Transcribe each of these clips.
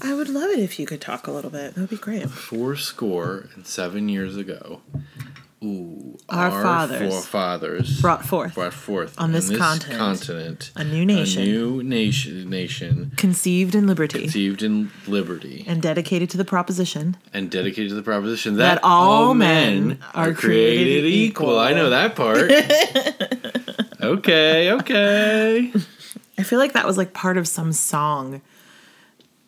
I would love it if you could talk a little bit. That would be great. Four score and seven years ago. Ooh, Our fathers forefathers Brought forth brought forth on in this continent continent a new nation. a new nation, nation conceived in liberty conceived in liberty and dedicated to the proposition and dedicated to the proposition That that, all men are created equal. I know that part. okay, okay. I feel like that was like part of some song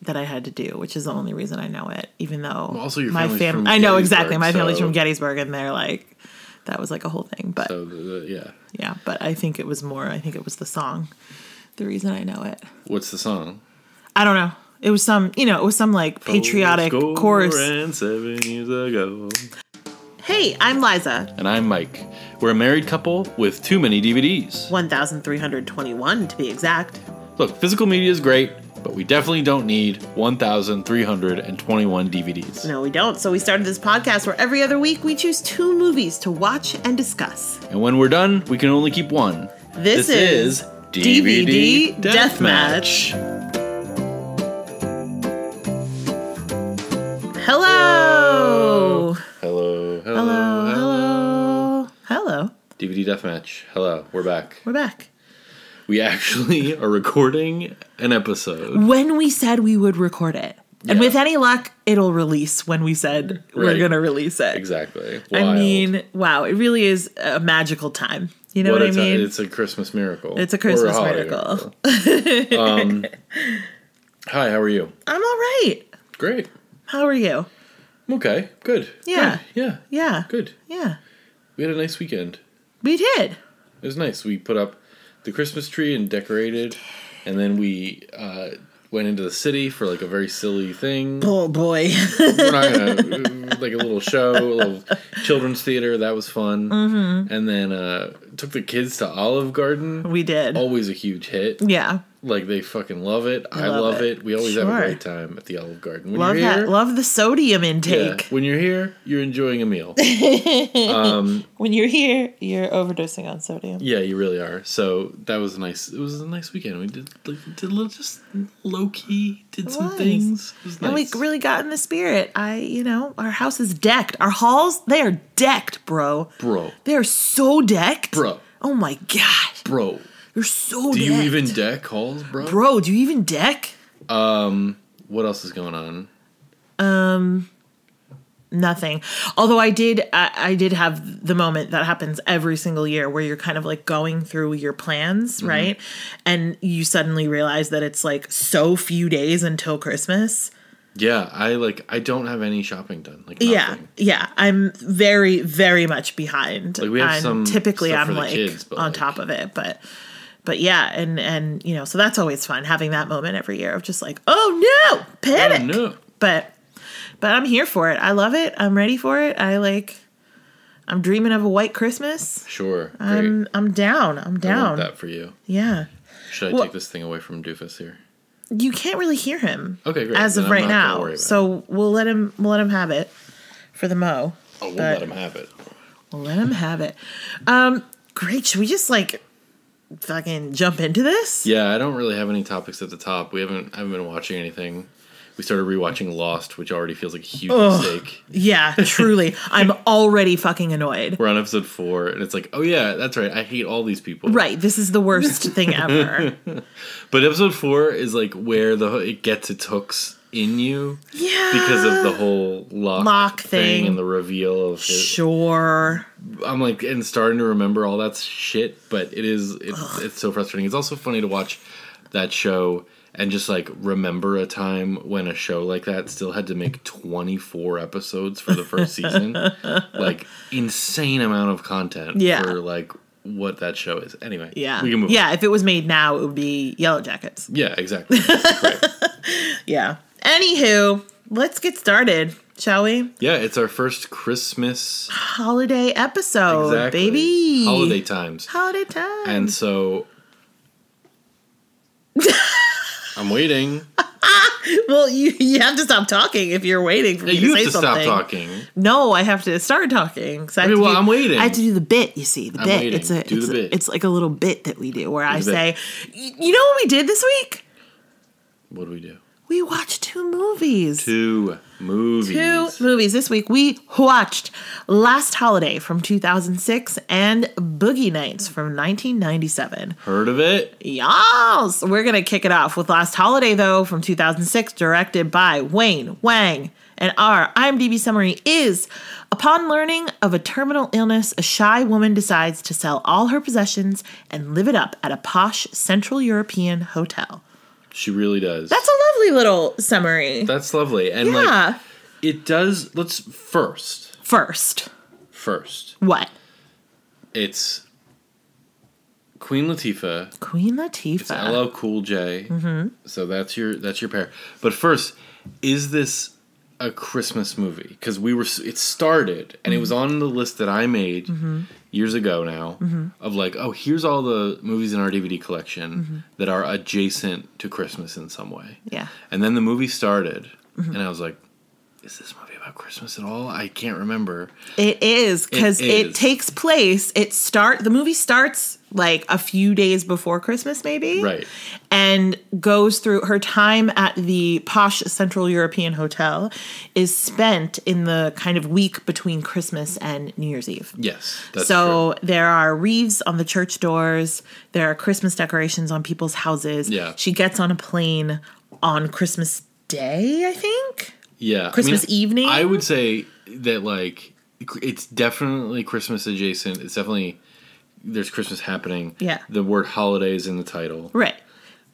that I had to do, which is the only reason I know it. Even though Well, also your my family, I know exactly. My family's so- from Gettysburg, and they're like, that was like a whole thing. But So uh, yeah, yeah, but I think it was more. I think it was the song, the reason I know it. what's the song? I don't know. It was some, you know, it was some like patriotic Four chorus. and seven years ago. Hey, I'm Liza. And I'm Mike. We're a married couple with too many DVDs. 1,321 to be exact. Look, physical media is great, but we definitely don't need 1,321 DVDs. No, we don't. So we started this podcast where every other week we choose two movies to watch and discuss. And when we're done, we can only keep one. This, is, DVD Deathmatch. Hello. Hello, hello, Hello. Hello. Hello. DVD Deathmatch. Hello, we're back. We're back. We actually are recording an episode. When we said we would record it. And Yeah. with any luck, it'll release when we said we're going to release it. Exactly. I mean, wow, it really is a magical time. You know what, What I a mean? it's a Christmas miracle. It's a Christmas holiday miracle. miracle. um, hi, how are you? I'm all right. Great. How are you? Okay, good. Yeah. Good. Yeah. Yeah. Good. Yeah. We had a nice weekend. We did. It was nice. We put up the Christmas tree and decorated, and then we uh, went into the city for like a very silly thing. Oh boy. We're not gonna like a little show, a little children's theater. That was fun. Mm-hmm. And then uh, took the kids to Olive Garden. we did. Always a huge hit. Yeah. Like they fucking love it. I Love love, it. it. We always have a great time at the Olive Garden. When Love you're here, that. Love the sodium yeah, intake. when you're here, you're enjoying a meal. Um, when you're here, you're overdosing on sodium. Yeah, you really are. So that was a nice. It was a nice weekend. We did like did a little just low key. Did some was. things. It was And we really got in the spirit. I, you know, our house is decked. Our halls, they are decked, bro. bro, They are so decked. bro, Oh my god. bro. They're so Do decked. you even deck halls, bro? Bro, do you even deck? Um, what else is going on? Um, nothing. Although I did, I, I did have the moment that happens every single year where you're kind of like going through your plans, Mm-hmm. right? And you suddenly realize that it's like so few days until Christmas. Yeah, I like. I don't have any shopping done. Like Yeah, nothing. yeah. I'm very, very much behind. Like, we have and some typically stuff I'm like kids, on like- top of it, but but yeah, and and you know, so that's always fun having that moment every year of just like, oh no, panic. Oh, no. But but I'm here for it. I love it. I'm ready for it. I like. I'm dreaming of a white Christmas. Sure. Great. I'm I'm down. I'm down. that for you. Yeah. Should I Well- take this thing away from Doofus here? You can't really hear him. Okay, great. As Then of right now. So we'll let him we'll let him have it for the mo. Oh, we'll let him have it. We'll let him have it. Um, great. Should we just like fucking jump into this? Yeah, I don't really have any topics at the top. We haven't. I haven't been watching anything. We started rewatching Lost, which already feels like a huge mistake. Yeah, truly. I'm already fucking annoyed. We're on episode four, and it's like, oh yeah, that's right. I hate all these people. Right. This is the worst thing ever. But episode four is like where the it gets its hooks in you Yeah. because of the whole Locke, Locke thing. and the reveal of his. Sure. I'm like and starting to remember all that shit, but it is it's, it's so frustrating. It's also funny to watch that show and just like remember a time when a show like that still had to make 24 episodes for the first season. like insane amount of content Yeah. for like what that show is. Anyway, Yeah. we can move. yeah. If it was made now, it would be Yellowjackets. yeah, exactly. right. Yeah. Anywho, let's get started, shall we? Yeah, it's our first Christmas Holiday episode, exactly baby. holiday times, Holiday time. and so. I'm waiting. well, you you have to stop talking if you're waiting for me Yeah, to you say have to something. stop talking. No, I have to start talking. 'cause I Okay, well, do- I'm waiting. I have to do the bit. You see, the I'm bit. waiting. It's a Do it's, a- bit. it's like a little bit that we do where I say, bit. "Y- you know what we did this week? What do we do? We watched two movies. Two movies. Two movies this week. We watched Last Holiday from 2006 and Boogie Nights from 1997. Heard of it? Yes! We're going to kick it off with Last Holiday, though, from 2006, directed by Wayne Wang. And our IMDb summary is Upon learning of a terminal illness, a shy woman decides to sell all her possessions and live it up at a posh Central European hotel. She really does. That's a lovely little summary. That's lovely. And yeah. like it does let's first First, first. what? It's Queen Latifah, Queen Latifah. LL Cool J. Mm-hmm. So that's your that's your pair. But first, is this a Christmas movie? Because we were it started and it was on the list that I made years ago now mm-hmm. of like, oh, here's all the movies in our DVD collection mm-hmm. that are adjacent to Christmas in some way. Yeah. And then the movie started, mm-hmm. and I was like, is this movie about Christmas at all? I can't remember. It is because It it, takes place. It start the movie starts like a few days before Christmas, maybe, Right. And goes through her time at the posh Central European hotel is spent in the kind of week between Christmas and New Year's Eve. Yes. That's so there are wreaths on the church doors. There are Christmas decorations on people's houses. Yeah. She gets on a plane on Christmas Day, I think. Yeah. Christmas evening? I would say that, like, it's definitely Christmas adjacent. It's definitely, there's Christmas happening. Yeah. The word holiday is in the title. Right.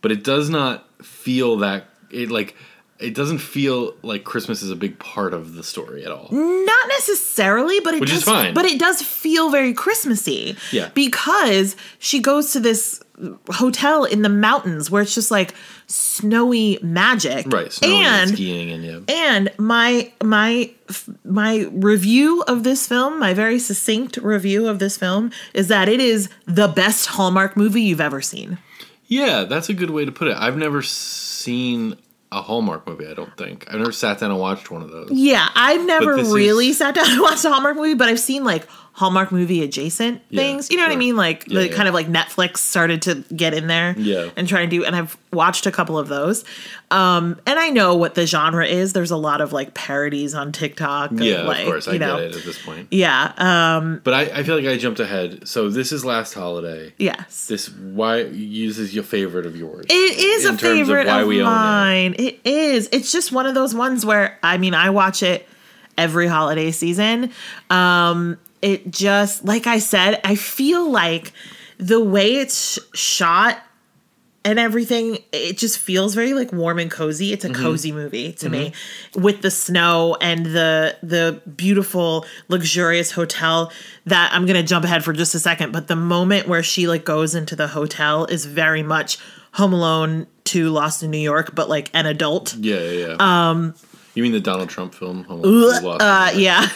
But it does not feel that, it like, it doesn't feel like Christmas is a big part of the story at all. Not necessarily, but it Which does. is fine. But it does feel very Christmassy. Yeah. Because she goes to this hotel in the mountains where it's just like snowy magic. Right. Snowing and, and skiing and yeah. and my my my review of this film, my very succinct review of this film, is that it is the best Hallmark movie you've ever seen. Yeah, that's a good way to put it. I've never seen a Hallmark movie, I don't think. I've never sat down and watched one of those. Yeah, I've never really is- sat down and watched a Hallmark movie, but I've seen like Hallmark movie adjacent Yeah, things. You know what I mean? Like Yeah, the yeah. kind of like Netflix started to get in there Yeah. and try and do and I've watched a couple of those. Um and I know what the genre is. There's a lot of like parodies on TikTok. Of, Yeah, like, of course. I you know, get it at this point. Yeah. Um But I, I feel like I jumped ahead. So this is Last Holiday. yes. This why this is your favorite of yours. It is in a terms of favorite why of, we own it. mine. It is. It's just one of those ones where I mean, I watch it every holiday season. Um, it just like I said, I feel like the way it's shot and everything, it just feels very like warm and cozy. It's a Mm-hmm. cozy movie to me, with the snow and the the beautiful, luxurious hotel. That I'm gonna jump ahead for just a second, but the moment where she like goes into the hotel is very much Home Alone 2 Lost in New York, but like an adult. Yeah, yeah, yeah. Um You mean the Donald Trump film? Home Alone, Lost in Uh, yeah,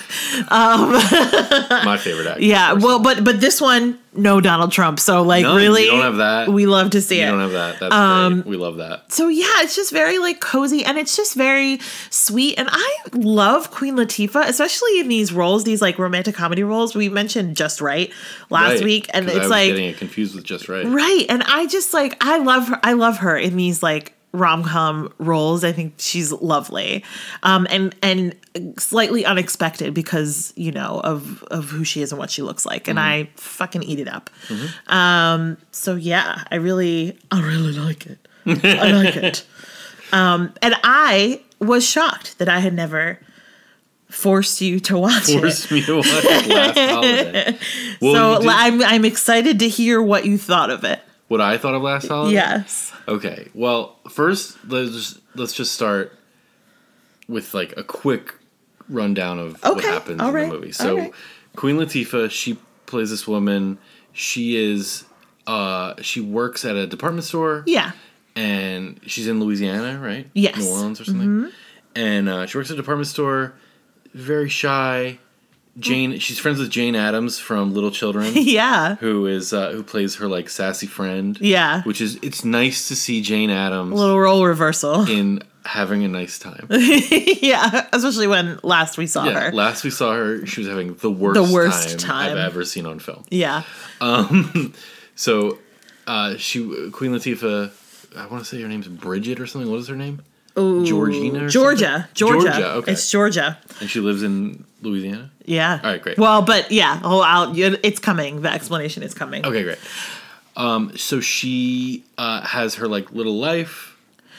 My favorite actor. yeah. Well, but but this one, no Donald Trump. So like, None. really, You don't have that. We love to see you it. don't have that. That's Um, great. We love that. so yeah, it's just very like cozy and it's just very sweet. And I love Queen Latifah, especially in these roles, these like romantic comedy roles. We mentioned Just Right last Right, week, and it's like getting it confused with just right. right. And I just like I love her. I love her in these like rom com roles. I think she's lovely, um, and and slightly unexpected because you know of of who she is and what she looks like, and I fucking eat it up. Um, so yeah, I really I really like it. I like it. Um, and I was shocked that I had never forced you to watch it. Forced me to watch Last Holiday. Well, So I'm I'm excited to hear what you thought of it. What I thought of Last Holiday. Yes. Okay. Well, first let's just, let's just start with like a quick rundown of what happens all in right, the movie. So, right. Queen Latifah, she plays this woman. She is uh she works at a department store Yeah. and she's in Louisiana, right? Yes. Mm-hmm. New Orleans or something. And uh, she works at a department store, very shy. Jane, she's friends with Jane Adams from Little Children. Yeah. who is uh, who plays her like sassy friend. Yeah. which is it's nice to see Jane Adams little role reversal. in having a nice time. yeah. Especially when last we saw yeah, her. last we saw her, she was having the worst, The worst time, time. I've ever seen on film. yeah. Um, So, uh, she Queen Latifah, I want to say her name's Bridget or something. What is her name? Georgina, or Georgia? Georgia, Georgia. Okay, It's Georgia. and she lives in Louisiana. Yeah. All right, great. Well, but yeah, oh, I'll, it's coming. The explanation is coming. Okay, great. Um, so she uh, has her like little life.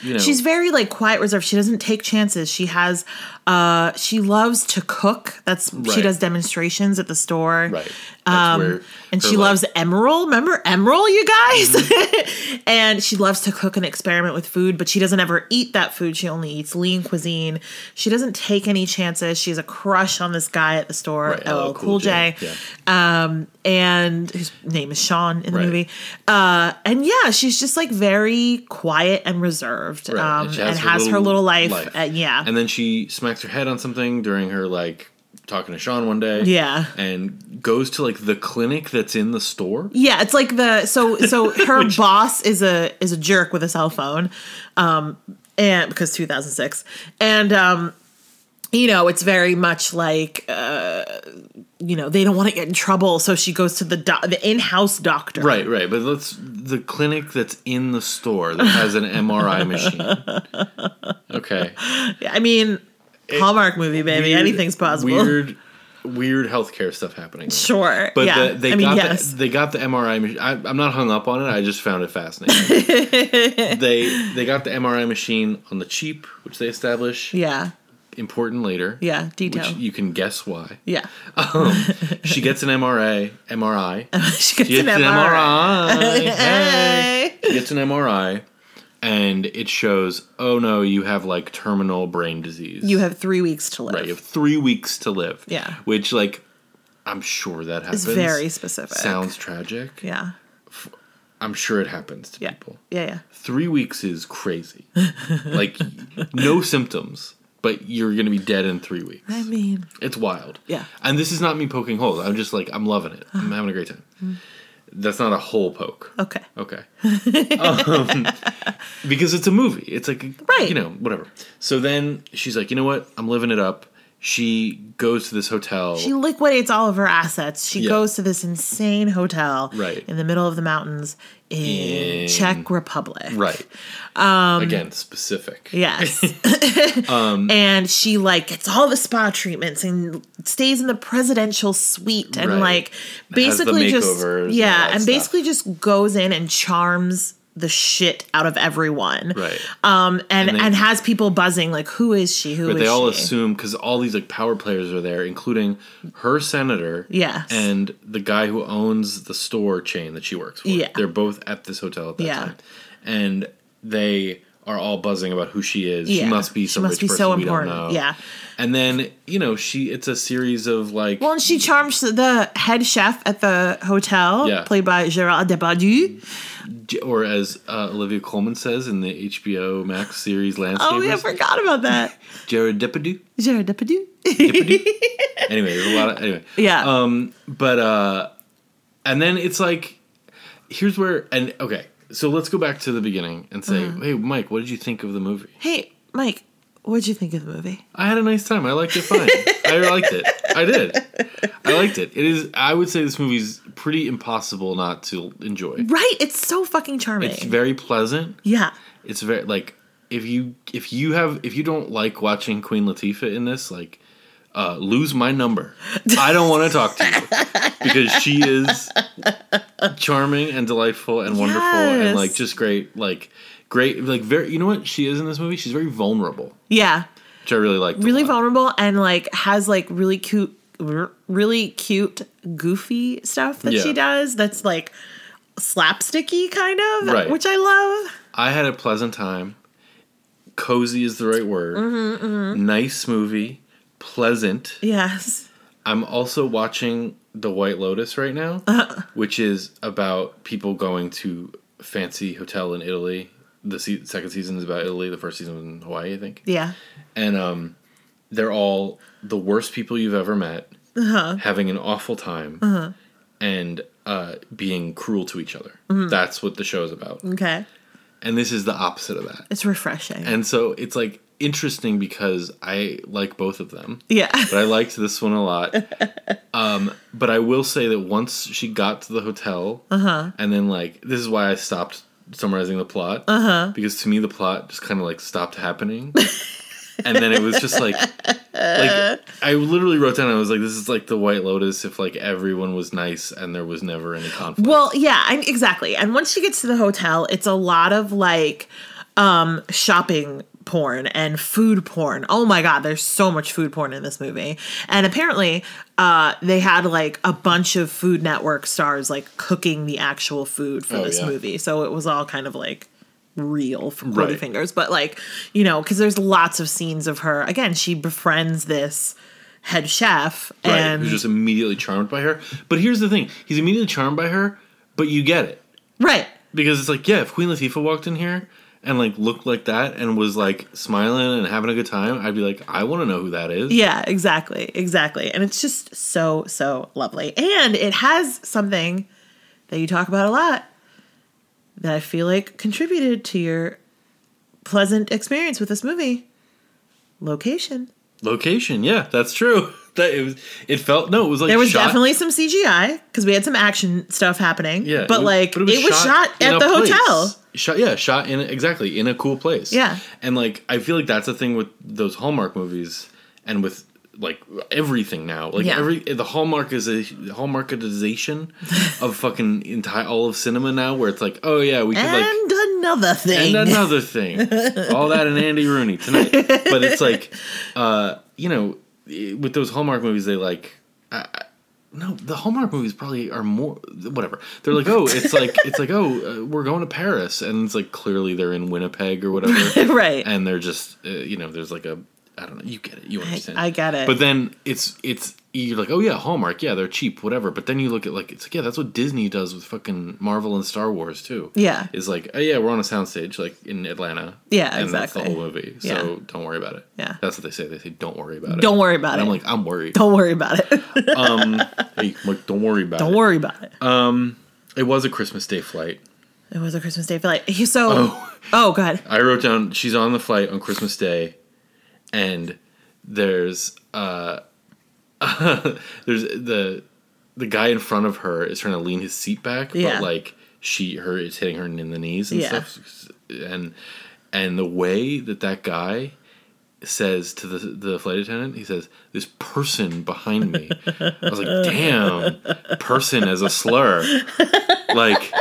You know, She's very like quiet, reserved. She doesn't take chances. She has, uh, she loves to cook. That's she does demonstrations at the store. right. Um, and she like- loves Emeril. Remember Emeril, you guys? Mm-hmm. and she loves to cook and experiment with food, but she doesn't ever eat that food. She only eats lean cuisine. She doesn't take any chances. She has a crush on this guy at the store, Right, LL Cool J. Yeah. Um, and his name is Sean in the Right. movie. Uh, and yeah, she's just like very quiet and reserved. Right. Um, and, has her little life. Uh, yeah. And then she smacks her head on something during her like talking to Sean one day. Yeah. And goes to like the clinic that's in the store. Yeah, it's like the so so her boss is a is a jerk with a cell phone, um, and because 2006, and um, you know it's very much like uh, you know they don't want to get in trouble, so she goes to the doc- the in house doctor. Right, right. But let's the clinic that's in the store that has an MRI machine. Okay. I mean, Hallmark movie, baby, Weird- anything's possible. Weird, weird healthcare stuff happening. Sure. But yeah. the, they I mean, got yes. the, they got the MRI machine. I, I'm not hung up on it. I just found it fascinating. they they got the MRI machine on the cheap, which they establish yeah. important later. Yeah. Detail. Which you can guess why. yeah. Um, she gets an MRI. MRI. she gets She an gets an MRI. MRI. Hey. Hey. She gets an MRI, and it shows, oh no, you have like terminal brain disease. You have three weeks to live. right. You have three weeks to live. Yeah. Which like, I'm sure that happens. It's very specific. Sounds tragic. Yeah. I'm sure it happens to Yeah. people. Yeah. Yeah. Three weeks is crazy. like, no symptoms, but you're gonna be dead in three weeks. I mean, It's wild. Yeah. And this is not me poking holes. I'm just like, I'm loving it. I'm having a great time. Mm. That's not a hole poke. okay. Okay. um, because it's a movie. It's like, Right. you know, whatever. So then she's like, you know what? I'm living it up. She goes to this hotel. She liquidates all of her assets. She Yeah. goes to this insane hotel Right. in the middle of the mountains in, In- Czech Republic. right. Um, Again, specific. Yes. Um, and she like gets all the spa treatments and stays in the presidential suite and Right. like basically just yeah, and stuff. basically just goes in and charms the shit out of everyone. Right. Um and And and, has people buzzing like who is she? Who is But they all she? assume because all these like power players are there, including her senator, Yes. and the guy who owns the store chain that she works for. Yeah. they're both at this hotel at that Yeah. time, and they are all buzzing about who she is. She must be She some must rich be so important. Yeah. and then you know she it's a series of like Well, and she charms the head chef at the hotel, Yeah. played by Gerard Depardieu. Or as uh, Olivia Colman says in the HBO Max series Landscapers, Oh, yeah, I forgot about that. Jared Depardieu. Gerard Depardieu. anyway, there's a lot of anyway. Yeah. Um, but uh, and then it's like, here's where and okay, so let's go back to the beginning and say, Mm-hmm. hey, Mike, what did you think of the movie? hey, Mike, what did you think of the movie? I had a nice time. I liked it fine. I liked it. I did. I liked it. It is. I would say this movie's pretty impossible not to enjoy. Right, it's so fucking charming. It's very pleasant. yeah. It's very like if you if you have if you don't like watching Queen Latifah in this like. Uh, lose my number. I don't want to talk to you because she is charming and delightful and wonderful and like just great, like great, like very. You know what she is in this movie? She's very vulnerable, Yeah. which I really like. Really vulnerable and like has like really cute really cute goofy stuff that Yeah. she does that's like slapsticky kind of, Right. which I love. I had a pleasant time. Cozy is the right word. Mm-hmm, Nice movie, pleasant. Yes. I'm also watching The White Lotus right now, Uh-huh. which is about people going to fancy hotel in Italy. The se- second season is about Italy. The first season was in Hawaii, I think. Yeah. And um, they're all the worst people you've ever met, Uh-huh. having an awful time, and uh, being cruel to each other. That's what the show is about. Okay. And this is the opposite of that. It's refreshing. And so it's like interesting because I like both of them. yeah. But I liked this one a lot. Um, but I will say that once she got to the hotel, Uh-huh. and then like this is why I stopped summarizing the plot. Uh huh. Because to me, the plot just kind of like stopped happening. and then it was just like like I literally wrote down I was like this is like the White Lotus if like everyone was nice and there was never any conflict. Well, yeah, I, exactly. And once she gets to the hotel, it's a lot of like um shopping porn and food porn. Oh my god, there's so much food porn in this movie. And apparently, uh they had like a bunch of Food Network stars like cooking the actual food for Oh, this yeah. movie. So it was all kind of like real from Cody Right. Fingers, but like, you know, cuz there's lots of scenes of her. Again, she befriends this head chef right. and Who's just immediately charmed by her. But here's the thing: he's immediately charmed by her, but you get it right. because it's like yeah, if Queen Latifah walked in here and like looked like that and was like smiling and having a good time, I'd be like, I want to know who that is. Yeah, exactly. Exactly. And it's just so, so lovely. And it has something that you talk about a lot that I feel like contributed to your pleasant experience with this movie location. Location, yeah, that's true. That it was. It felt no, it was like There was shot- definitely some CGI because we had some action stuff happening. Yeah, But it was- like, it was, shot, in at the place. hotel. Shot, yeah, shot in exactly in a cool place. Yeah. and like I feel like that's the thing with those Hallmark movies and with like everything now. Like Yeah. every the Hallmark is a Hallmarkization of fucking entire all of cinema now, where it's like, oh yeah, we could like And another thing. and another thing. All that and Andy Rooney tonight. But it's like, uh, you know, with those Hallmark movies, they like. I- no, the Hallmark movies probably are more whatever. They're like, oh, it's like it's like, oh, uh, we're going to Paris, and it's like clearly they're in Winnipeg or whatever, right. and they're just, uh, you know, there's like a, I don't know, you get it, you understand. I get it. But then it's it's you're like, oh yeah, Hallmark, yeah, they're cheap, whatever. But then you look at like it's like yeah, that's what Disney does with fucking Marvel and Star Wars too. Yeah. is like oh yeah, we're on a soundstage like in Atlanta. Yeah, and that's the exactly. whole movie. So Yeah. don't worry about it. Yeah. that's what they say. They say don't worry about it. Don't worry about And it. I'm like I'm worried. Don't worry about it. um, Hey, I'm like don't worry about it. Don't worry about it. Um, it was a Christmas Day flight. It was a Christmas Day flight. So, Oh. oh, God. I wrote down she's on the flight on Christmas Day, and there's uh, there's the the guy in front of her is trying to lean his seat back, Yeah. but like she her is hitting her in the knees and Yeah. stuff, and and the way that that guy says to the the flight attendant, he says, "This person behind me." I was like, "Damn, person as a slur," like.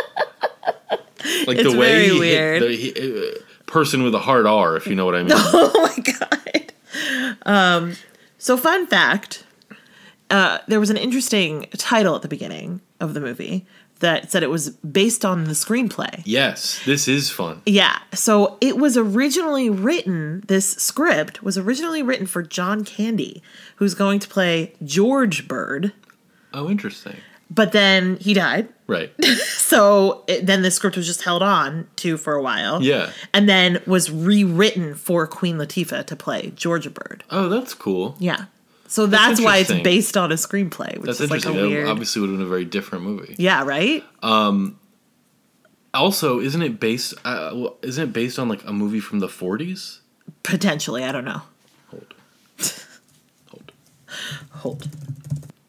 Like It's the way he weird. hit the he, uh, person with a hard R, if you know what I mean. Oh my god. Um, so fun fact, uh, there was an interesting title at the beginning of the movie that said it was based on the screenplay. yes, this is fun. Yeah. So it was originally written, this script was originally written for John Candy, who's going to play George Bird, Oh, interesting. but then he died. Right. So it, then the script was just held on to for a while. Yeah. And then was rewritten for Queen Latifah to play Georgia Byrd. Oh, that's cool. Yeah. So that's, why it's based on a screenplay, which That's is like a interesting. That weird. obviously would have been a very different movie. yeah, right? Also, isn't it based? Uh, isn't it based on like a movie from the forties? Potentially, I don't know. Hold. Hold. Hold.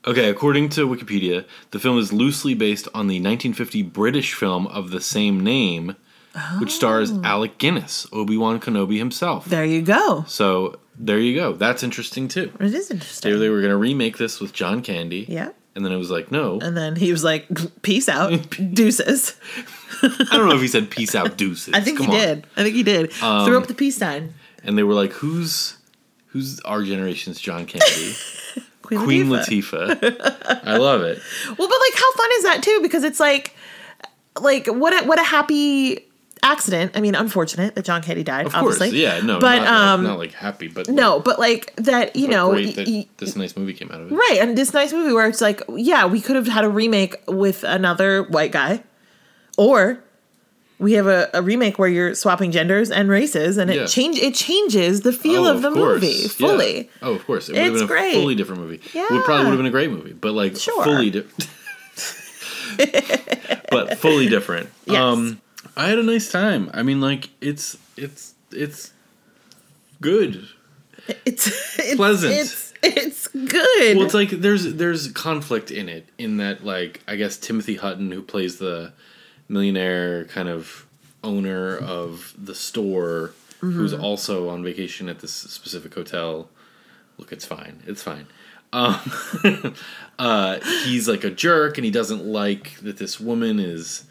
Okay, according to Wikipedia, the film is loosely based on the 1950 British film of the same name, which stars Oh. Alec Guinness, Obi Wan Kenobi himself. There you go. So there you go. That's interesting too. It is interesting. they were going to remake this with John Candy. yeah. And then it was like, no. And then he was like, "Peace out, deuces." I don't know if he said peace out deuces. I think Come he on. Um, did. I think he did. Threw up the peace sign. And they were like, who's who's our generation's John Candy? Queen, Queen Latifah. Latifah. I love it. Well, but like, how fun is that too? Because it's like, like what a what a happy accident. I mean, unfortunate that John Candy died. Of obviously. course. Yeah, no, but not, um, like, not like happy, but no, but like that. You know, that this nice movie came out of it. right? And this nice movie where it's like, yeah, we could have had a remake with another white guy, or we have a, a remake where you're swapping genders and races, and it Yeah. change it changes the feel Oh, of the course. movie Yeah. fully. Oh, of course. It would have It's been a great. fully different movie. It would probably would have been a great movie, but like Sure. fully different. but fully different. Yes. Um I had a nice time. I mean like it's it's it's good. It's, it's Pleasant. It's it's good. Well, it's like there's there's conflict in it in that like I guess Timothy Hutton who plays the millionaire kind of owner of the store who's also on vacation at this specific hotel. Look, it's fine. It's fine. Um, uh, he's like a jerk, and he doesn't like that this woman is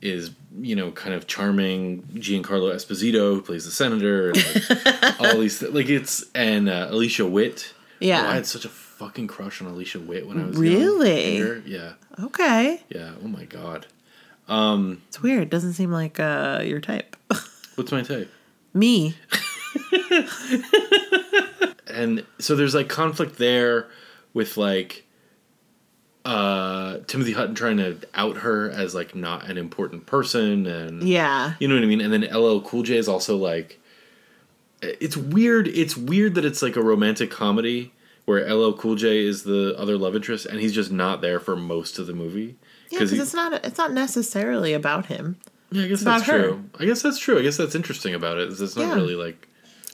is you know kind of charming Giancarlo Esposito who plays the senator and like, all these th- like it's and uh, Alicia Witt. Yeah. Oh, I had such a fucking crush on Alicia Witt when I was Really? young. Yeah, Okay. yeah. Oh my god. um, It's weird. Doesn't seem like uh, your type. What's my type? Me. and so there's like conflict there with like uh Timothy Hutton trying to out her as like not an important person and Yeah. you know what I mean and then LL Cool J is also like it's weird it's weird that it's like a romantic comedy where LL Cool J is the other love interest and he's just not there for most of the movie Yeah, because it's not it's not necessarily about him. yeah I guess about that's her. true I guess that's true I guess that's interesting about it is it's not Yeah. really like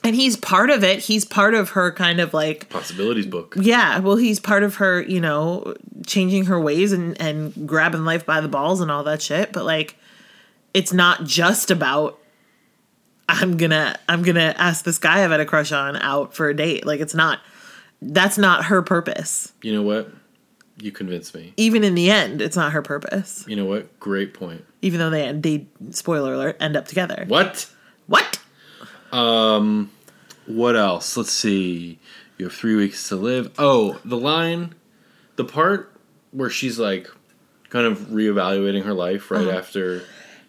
And he's part of it. He's part of her kind of like possibilities book yeah, well he's part of her, you know, changing her ways and and grabbing life by the balls and all that shit, but like it's not just about I'm to I'm to ask this guy I've had a crush on out for a date. Like it's not that's not her purpose. you know what you convinced me Even in the end, it's not her purpose. you know what great point Even though they they spoiler alert end up together. what What? What else? Let's see. You have three weeks to live. Oh, the line, the part where she's like kind of reevaluating her life right after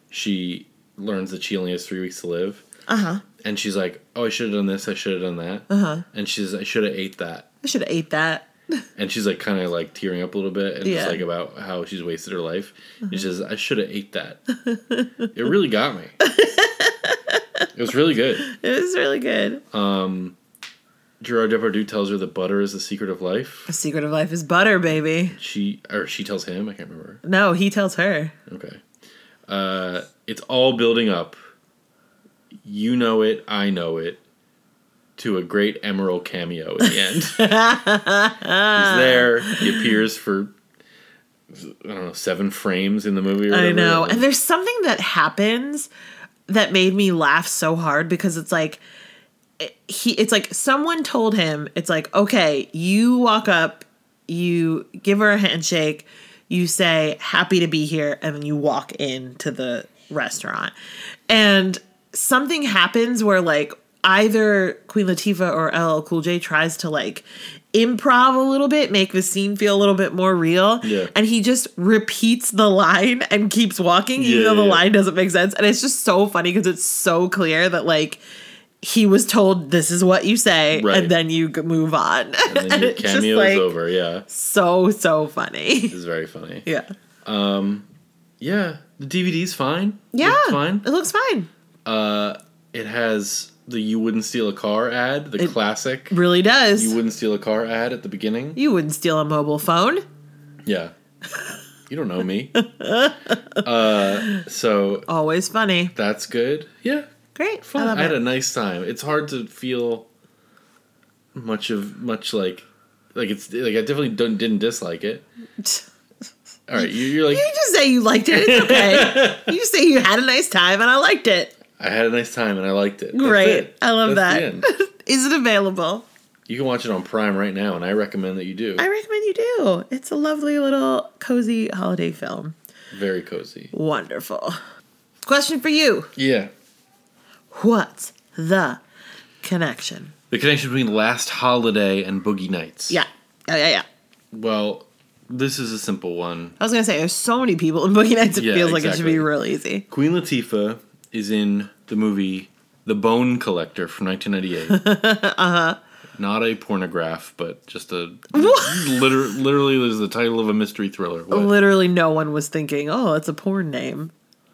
she learns that she only has three weeks to live. Uh huh. And she's like, oh, I should have done this. I should have done that. Uh huh. And she's, I should have ate that. I should have ate that. And she's like kind of like tearing up a little bit and Yeah. just like about how she's wasted her life. And she says, I should have ate that. it really got me. it was really good. It was really good. Um, Gerard Depardieu tells her that butter is the secret of life. The secret of life is butter, baby. She or she tells him. I can't remember. No, he tells her. Okay. Uh, it's all building up. You know it. I know it. To a great Emeril cameo at the end. He's there. He appears for I don't know seven frames in the movie. Or I know. And there's something that happens that made me laugh so hard because it's like he it's like someone told him it's like okay, you walk up, you give her a handshake, you say happy to be here and then you walk into the restaurant. And something happens where like either Queen Latifah or LL Cool J tries to like improv a little bit, make the scene feel a little bit more real. Yeah. And he just repeats the line and keeps walking, even Yeah, though the yeah. line doesn't make sense. And it's just so funny because it's so clear that like he was told this is what you say, Right. and then you move on. And then your it's just, cameo like, is over. Yeah, So so funny. it's very funny. yeah. Um, yeah, the DVD's fine. Yeah. Looks fine. It looks fine. Uh, it has the "You Wouldn't Steal a Car" ad, the It- classic. Really does. You wouldn't steal a car ad at the beginning. You wouldn't steal a mobile phone. Yeah. You don't know me. uh, so Always funny. that's good. Yeah. Great. Fun. I I, had it. a nice time. It's hard to feel much of much like like it's like I definitely don't, didn't dislike it. All right, you, you're like You just say you liked it. It's okay. you just say you had a nice time and I liked it. I had a nice time and I liked it. That's Great. it. I love That's the that. end. Is it available? You can watch it on Prime right now, and I recommend that you do. I recommend you do. It's a lovely little cozy holiday film. Very cozy. Wonderful. Question for you. Yeah. What's the connection? The connection between Last Holiday and Boogie Nights. Yeah. Yeah, yeah, yeah. Well, this is a simple one. I was gonna say there's so many people in Boogie Nights. It Yeah, feels like it should exactly. be real easy. Queen Latifah is in the movie The Bone Collector from 1998. uh-huh. Not a pornograph, but just a liter- literally is the title of a mystery thriller. What? Literally, no one was thinking, "Oh, it's a porn name."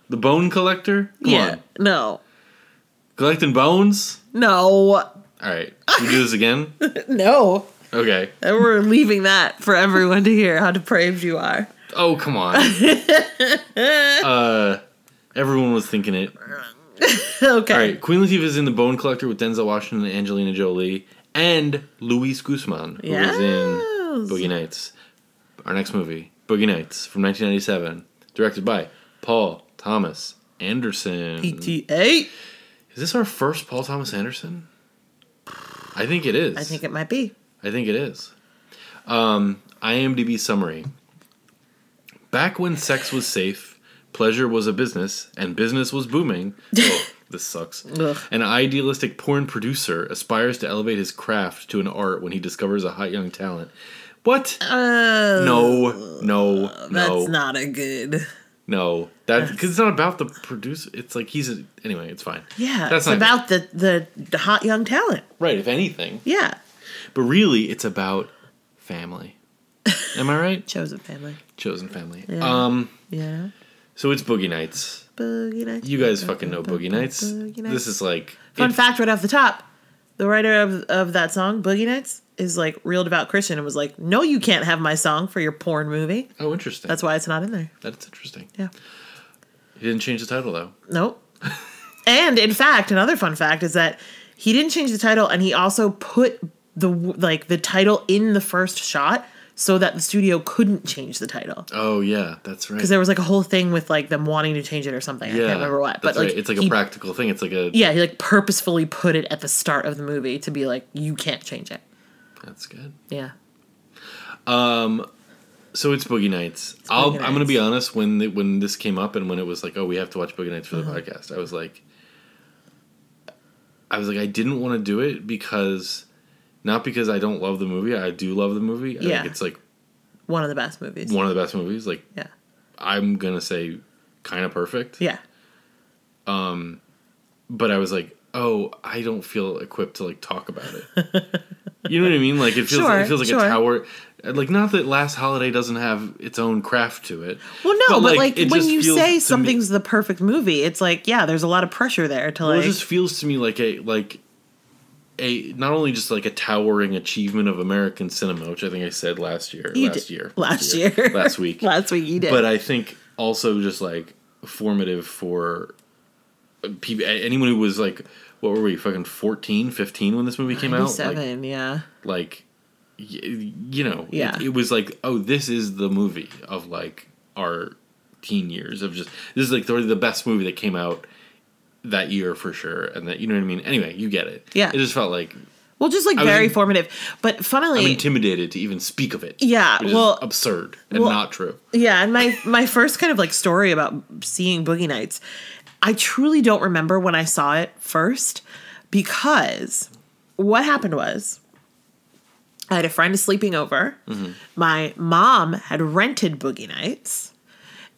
The Bone Collector? Come yeah. on. No. Collecting bones? No. All right. Can we do this again? No. Okay. And we're leaving that for everyone to hear how depraved you are. Oh, come on. uh, everyone was thinking it. okay. All right. Queen Latifah is in The Bone Collector with Denzel Washington and Angelina Jolie and Luis Guzman, who is in Boogie Nights. Our next movie, Boogie Nights from 1997, directed by Paul Thomas Anderson. PTA. Is this our first Paul Thomas Anderson? I think it is. I think it might be. I think it is. Um, IMDb summary. Back when sex was safe, pleasure was a business, and business was booming. Oh, this sucks. Ugh. An idealistic porn producer aspires to elevate his craft to an art when he discovers a hot young talent. What? Uh, no, no, that's not a good. no. That because it's not about the producer. It's like he's a, anyway. It's fine. Yeah, That's it's not- about the, the the hot young talent. Right. If anything, Yeah, but really, it's about family. Am I right? chosen family. Chosen family. Yeah. Um. Yeah, So it's Boogie Nights. boogie nights. You guys fucking know Boogie Nights. Boogie Nights. This is like Fun it- fact right off the top: the writer of of that song, Boogie Nights, is like real devout Christian and was like, "No, you can't have my song for your porn movie." Oh, interesting. That's why it's not in there. That's interesting. Yeah. He didn't change the title though. Nope. and in fact, another fun fact is that he didn't change the title, and he also put the like the title in the first shot so that the studio couldn't change the title Oh yeah, that's right. because there was like a whole thing with like them wanting to change it or something. I yeah, can't remember what, but like. It's like he, a practical thing. It's like a yeah, he like purposefully put it at the start of the movie to be like you can't change it. That's good. Yeah. Um, so it's Boogie Nights. I'll, Boogie I'm gonna be honest. When the, when this came up and when it was like, oh, we have to watch Boogie Nights for the Mm-hmm. podcast, I was like, I was like, I didn't want to do it because, not because I don't love the movie. I do love the movie. I Yeah. think it's like One of the best movies. one of the best movies. Like Yeah. I'm gonna say, kind of perfect. Yeah. Um but I was like, oh, I don't feel equipped to like talk about it. you know what I mean? Like it feels Sure, it feels like sure. a tower. Like not that Last Holiday doesn't have its own craft to it. Well, no, but, like, it when you say me- something's the perfect movie, it's like yeah, there's a lot of pressure there to well, like. it just feels to me like a like a not only just like a towering achievement of American cinema, which I think I said last year, You last did- year, last year, last week, last week you did. but I think also just like formative for uh, people anyone who was like what were we fucking 14 15 when this movie came out like, Seven, yeah. like you know it- Yeah. it, was like oh this is the movie of like our teen years of just this is like the, the best movie that came out that year for sure and that you know what i mean anyway you get it Yeah. it just felt like Well, just like I very in- formative. But funnily, i'm intimidated to even speak of it Yeah, well- absurd and well- not true Yeah, and my my first kind of like story about seeing Boogie Nights, I truly don't remember when I saw it first because what happened was I had a friend sleeping over. Mm-hmm. My mom had rented Boogie Nights.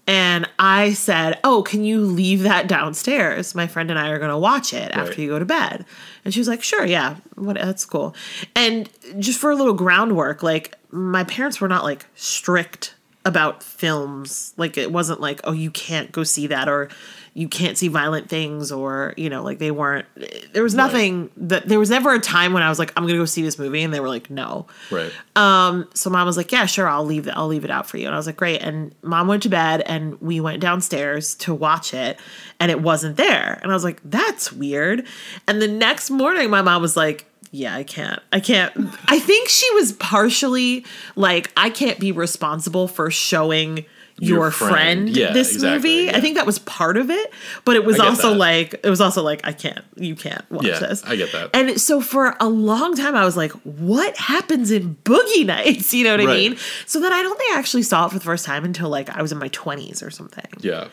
And I said, "Oh, can you leave that downstairs? My friend and I are going to watch it after you go to bed." And she was like, "Sure, yeah, what that's cool." And just for a little groundwork, like my parents were not like strict about films. Like it wasn't like, "Oh, you can't go see that," or "You can't see violent things," or you know, like they weren't. There was nothing that there was never a time when I was like, "I'm going to go see this movie," and they were like, "No." right um so mom was like, "Yeah, sure, I'll leave it. I'll leave it out for you." And I was like, "Great." And mom went to bed, and we went downstairs to watch it, and it wasn't there. And I was like, "That's weird." And the next morning, my mom was like, "Yeah, I can't. I can't." I think she was partially like, "I can't be responsible for showing." Your, Your friend, friend. Yeah, this exactly, movie. yeah. I think that was part of it, but it was also that. like it was also like I can't, you can't watch Yeah, this. I get that. And so for a long time, I was like, what happens in Boogie Nights? You know what I mean? So then I don't think I actually saw it for the first time until like I was in my 20s or something, yeah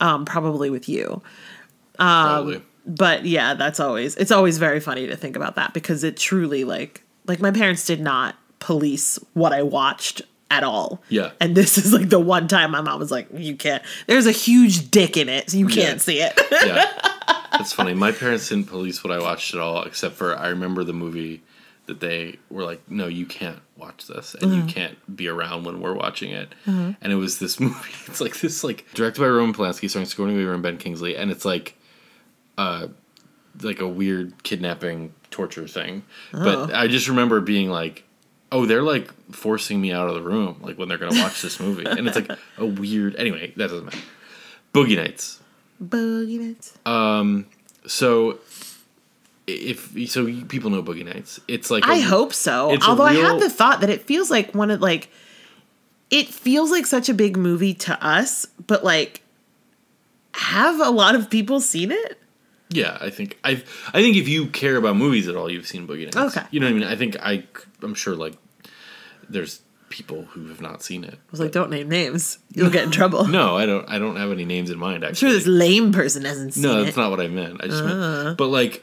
um, probably with you. probably But yeah, that's always, it's always very funny to think about that because it truly like, like my parents did not police what I watched at all. Yeah. And this is like the one time my mom was like, you can't, there's a huge dick in it, so you can't see it. yeah. That's funny. My parents didn't police what i watched at all except for i remember the movie that they were like no you can't watch this and Mm-hmm. you can't be around when we're watching it. And it was this movie. It's like this like directed by roman polanski starring sigourney weaver and ben kingsley and it's like uh like a weird kidnapping torture thing. But i just remember being like oh they're like forcing me out of the room like when they're gonna watch this movie and it's like a weird anyway that doesn't matter boogie nights Boogie Nights. Um. So if so people know boogie nights it's like I a- hope so. Although I real- had the thought that it feels like one of like it feels like such a big movie to us, but like have a lot of people seen it? Yeah, I think I I think if you care about movies at all, you've seen Boogie Nights. Okay. You know what I mean? I think I I'm sure like there's people who have not seen it. I was like, don't name names. You'll get in trouble. No, I don't I don't have any names in mind I'm sure this lame person hasn't seen it. No, it. that's not what I meant. I just meant, uh-huh. but like,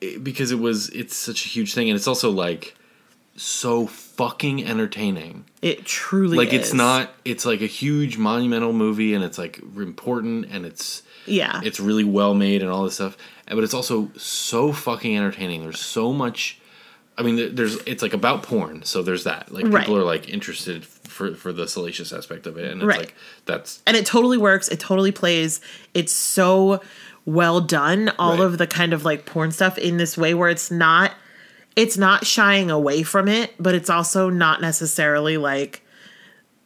it, because it was, it's such a huge thing, and it's also like so fucking entertaining. It truly Like, is. it's not. It's like a huge monumental movie, and it's like important, and it's Yeah. it's really well made, and all this stuff. But it's also so fucking entertaining. There's so much. I mean, there's it's like about porn, so there's that. Like Right. people are like interested for for the salacious aspect of it, and it's Right. like that's and it totally works. It totally plays. It's so well done. All Right. of the kind of like porn stuff in this way where it's not it's not shying away from it, but it's also not necessarily like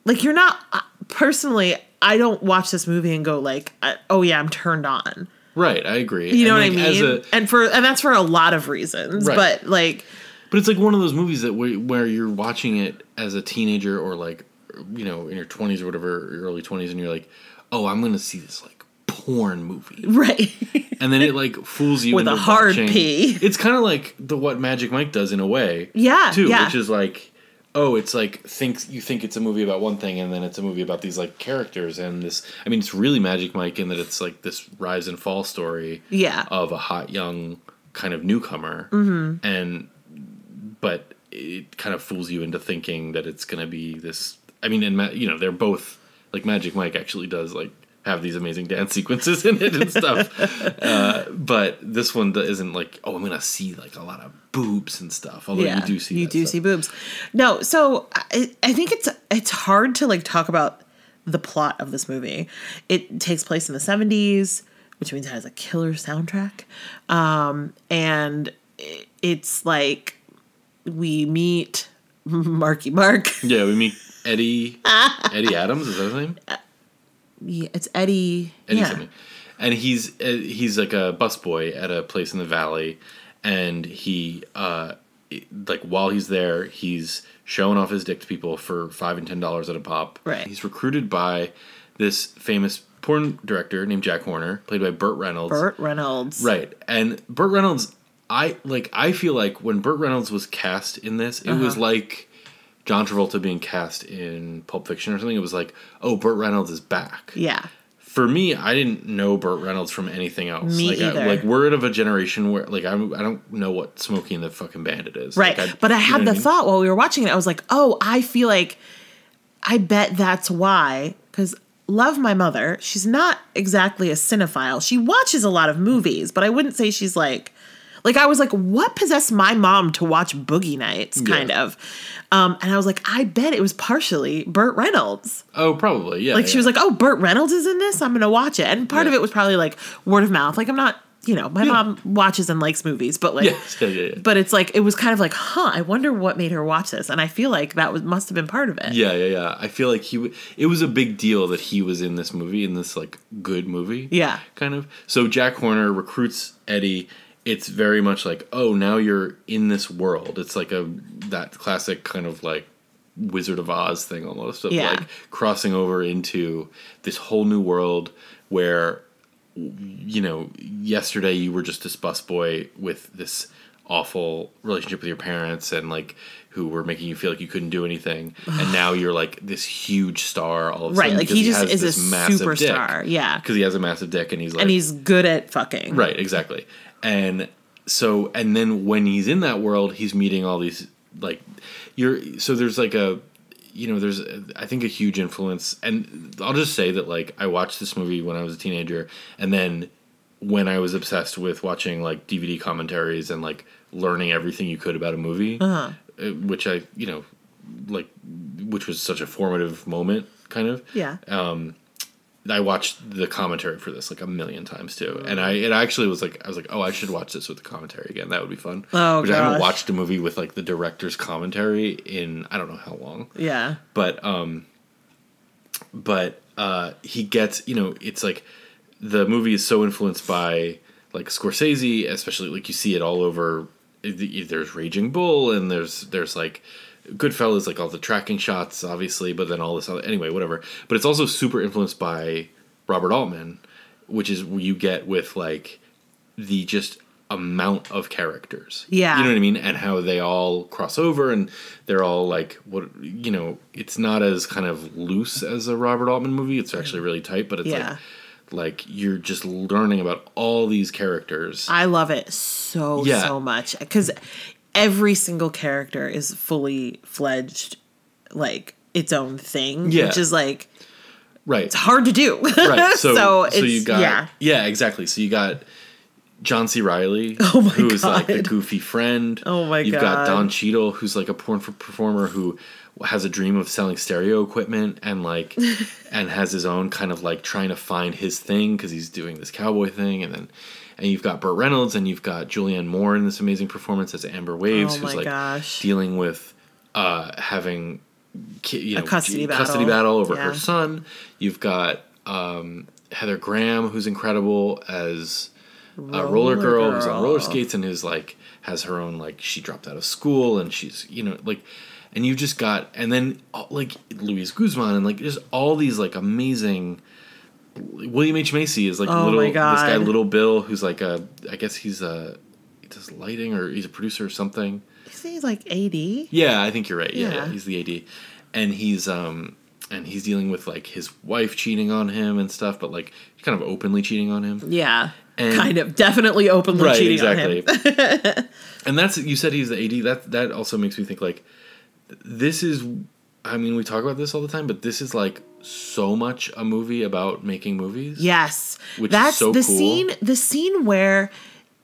like you're not uh, personally I don't watch this movie and go like uh, oh yeah, I'm turned on. right. I agree. You know And, what I like, as mean? a- and for and that's for a lot of reasons. Right. But like But it's like one of those movies that where, where you're watching it as a teenager or like you know in your 20s or whatever, your early 20s and you're like, "Oh, I'm going to see this like porn movie." right. And then it like fools you With a hard watching- P. It's kind of like the what Magic Mike does in a way. Yeah, Too, yeah. which is like Oh, it's like thinks you think it's a movie about one thing, and then it's a movie about these like characters and this. I mean, it's really Magic Mike in that it's like this rise and fall story yeah. of a hot young kind of newcomer Mm-hmm. and but it kind of fools you into thinking that it's going to be this i mean and Ma- you know they're both like magic mike actually does like have these amazing dance sequences in it and stuff. Uh, but this one isn't like oh i'm going to see like a lot of boobs and stuff although you do see you do stuff. see boobs. No so I, I think it's it's hard to like talk about the plot of this movie. It takes place in the 70s which means it has a killer soundtrack um and it's like we meet marky mark yeah we meet eddie eddie adams is that his name yeah, it's eddie Eddie yeah. something. And he's uh, he's like a busboy at a place in the valley, and he uh, like while he's there, he's showing off his dick to people for five and ten dollars at a pop. Right. He's recruited by this famous porn director named Jack Horner, played by Burt Reynolds. burt reynolds Right. And Burt Reynolds, I like. I feel like when Burt Reynolds was cast in this, it Uh-huh. was like. John Travolta being cast in Pulp Fiction or something, it was like, oh, Burt Reynolds is back yeah for me, I didn't know Burt Reynolds from anything else. Me like, I, either. like we're of a generation where like I'm, I don't know what Smokey and the fucking Bandit is. Right. Like, but I had the what mean? thought while we were watching it, I was like, oh, I feel like I bet that's why. Because love my mother, she's not exactly a cinephile. She watches a lot of movies, but I wouldn't say she's like, like I was like, what possessed my mom to watch Boogie Nights, kind Yeah. of. Um, and I was like, I bet it was partially Burt Reynolds. Oh, probably. Yeah. Like she was like, "Oh, Burt Reynolds is in this. I'm gonna watch it." And part of it was probably like word of mouth. Like I'm not, you know, my Yeah. mom watches and likes movies, but like, Yes, yeah, yeah, yeah. but it's like it was kind of like, huh? I wonder what made her watch this. And I feel like that was must have been part of it. Yeah, yeah, yeah. I feel like he. W- it was a big deal that he was in this movie, in this like good movie. Yeah. kind of. So Jack Horner recruits Eddie. It's very much like, oh, now you're in this world. It's like a that classic kind of like Wizard of Oz thing almost of Yeah. like crossing over into this whole new world where you know yesterday you were just this busboy with this awful relationship with your parents and like who were making you feel like you couldn't do anything and now you're like this huge star all of a Right, like he just has is a superstar, dick. yeah. because he has a massive dick and he's like And he's good at fucking. Right, exactly. And so and then when he's in that world, he's meeting all these like you're so there's like a you know, there's I think a huge influence and I'll just say that like I watched this movie when I was a teenager and then when I was obsessed with watching like DVD commentaries and like learning everything you could about a movie, Uh-huh. uh, which I, you know, like which was such a formative moment kind of. Yeah. I watched the commentary for this like a million times too, and I it actually was like I was like, oh, I should watch this with the commentary again. That would be fun. Oh, Which I haven't gosh. watched a movie with like the director's commentary in I don't know how long, yeah. but um, but uh, he gets you know it's like the movie is so influenced by like Scorsese, especially like you see it all over. There's Raging Bull, and there's there's like Goodfellas, like all the tracking shots, obviously, but then all this other anyway, whatever. But it's also super influenced by Robert Altman which is what you get with like the just amount of characters. Yeah. You know what I mean? And how they all cross over and they're all like what you know, it's not as kind of loose as a Robert Altman movie. It's actually really tight, but it's Yeah. like like you're just learning about all these characters. I love it so Yeah. so much because every single character is fully fledged, like its own thing, Yeah. which is like right. It's hard to do. right. So, so, it's you got yeah, yeah. exactly. So you got John C. Reilly, Oh who's like the goofy friend. Oh my god. You've got Don Cheadle, who's like a porn performer who has a dream of selling stereo equipment and like and has his own kind of like trying to find his thing because he's doing this cowboy thing and then and you've got Burt Reynolds and you've got Julianne Moore in this amazing performance as Amber Waves, Oh who's like gosh. dealing with uh, having you know custody custody battle. battle over Yeah. her son. You've got um, Heather Graham, who's incredible as a roller girl, who's on roller skates and who's like has her own like she dropped out of school and she's you know like and you just got and then uh, like Luis Guzman and like just all these like amazing. William H Macy is like Oh little this guy Little Bill who's like a I guess he's a he does lighting or he's a producer or something. Isn't he like AD? Yeah, I think you're right. Yeah, yeah. Yeah. he's the AD, and he's um and he's dealing with like his wife cheating on him and stuff, but like kind of openly cheating on him. Yeah, And- kind of definitely openly right, cheating exactly. on him. and that's you said he's the AD. That that also makes me think like this is. I mean, we talk about this all the time, but this is like so much a movie about making movies. Yes, Which is that's so the cool. scene. The scene where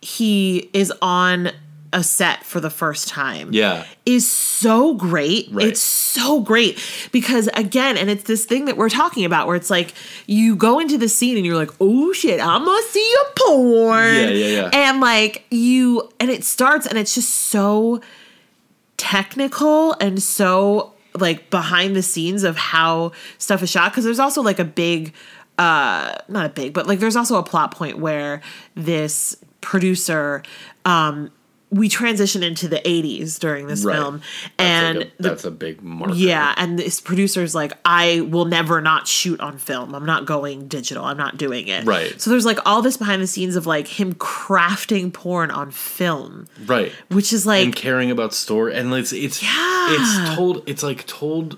he is on a set for the first time. Yeah. is so great. Right. It's so great because again, and it's this thing that we're talking about where it's like you go into the scene and you're like, "Oh shit, I'm gonna see a porn." Yeah, yeah, yeah. And like you, and it starts, and it's just so technical and so like behind the scenes of how stuff is shot because there's also like a big uh not a big but like there's also a plot point where this producer um we transition into the 80s during this Right. film That's and like a, the that's a big marker. yeah, and this producer's like, I will never not shoot on film. I'm not going digital. I'm not doing it. Right. So there's like all this behind the scenes of like him crafting porn on film, right. which is like and caring about story and it's it's Yeah. it's told it's like told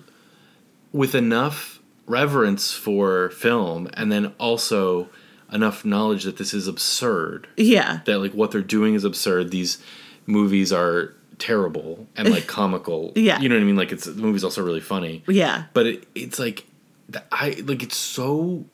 with enough reverence for film and then also enough knowledge that this is absurd yeah, that like what they're doing is absurd these movies are terrible and like comical Yeah. you know what i mean like it's the movie's also really funny yeah, but it, it's like i like it's so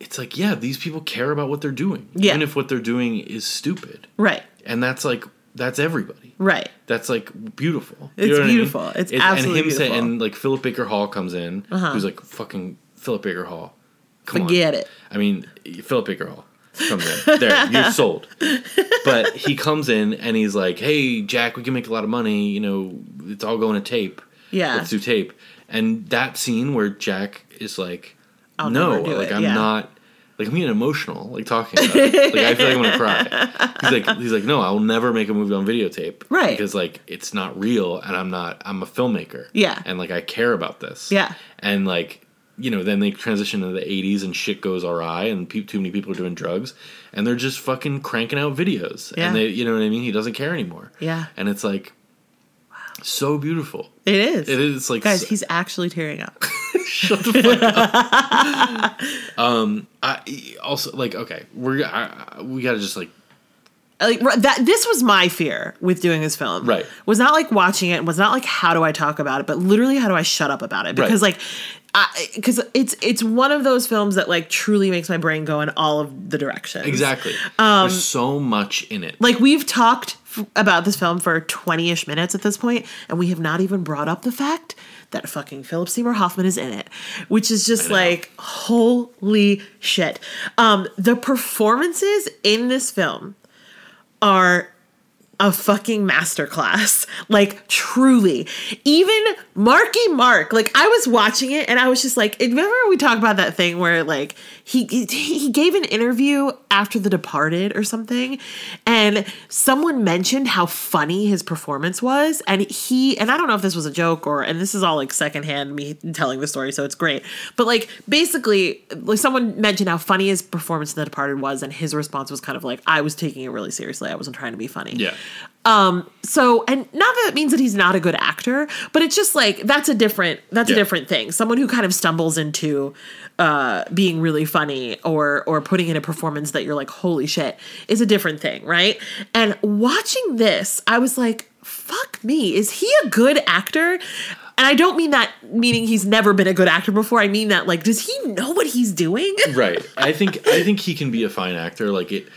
it's like yeah these people care about what they're doing Yeah. even if what they're doing is stupid right, and that's like that's everybody right. that's like beautiful. It's what I mean? beautiful. It's absolutely and him say- and like Philip Baker Hall comes in, Uh-huh. who's like fucking Philip Baker Hall. Come on. Forget on. it. I mean, Philip Baker Hall comes in. there, you're sold. But he comes in and he's like, "Hey, Jack, we can make a lot of money. You know, it's all going to tape. Yeah. let's do tape." And that scene where Jack is like, I'll "No, like it, I'm yeah. not." Like I'm getting emotional, like talking about it. Like I feel like I'm gonna cry. He's like, he's like, no, I will never make a movie on videotape, Right. Because like it's not real, and I'm not. I'm a filmmaker, Yeah. and like I care about this, Yeah. And like you know, then they transition to the '80s, and shit goes awry, and pe- too many people are doing drugs, and they're just fucking cranking out videos, Yeah. and they, you know what I mean? He doesn't care anymore, Yeah. And it's like, wow. so beautiful. It is. It is like Guys, so- he's actually tearing up. Shut the fuck up. um, I also like okay, we're I, I- we gotta just like like that this was my fear with doing this film Right. was not like watching it was not like how do i talk about it but literally how do i shut up about it Right. because like because it's it's one of those films that like truly makes my brain go in all of the directions exactly. Um, There's so much in it. like we've talked f- about this film for 20ish minutes at this point and we have not even brought up the fact that fucking Philip Seymour Hoffman is in it which is just like holy shit um the performances in this film are a fucking masterclass. Like truly. Even Marky Mark, like I was watching it and I was just like, remember we talked about that thing where like he he, gave an interview after The Departed or something and someone mentioned how funny his performance was and he and I don't know if this was a joke or and this is all like secondhand me telling the story so it's great. But like basically like someone mentioned how funny his performance in The Departed was and his response was kind of like I was taking it really seriously. I wasn't trying to be funny. Yeah. Um, so and not that it means that he's not a good actor, but it's just like that's a different that's Yeah. a different thing. Someone who kind of stumbles into uh being really funny or or putting in a performance that you're like, holy shit, is a different thing, right? And watching this, I was like, fuck me, is he a good actor? And I don't mean that meaning he's never been a good actor before. I mean that like, does he know what he's doing? right i think i think he can be a fine actor like it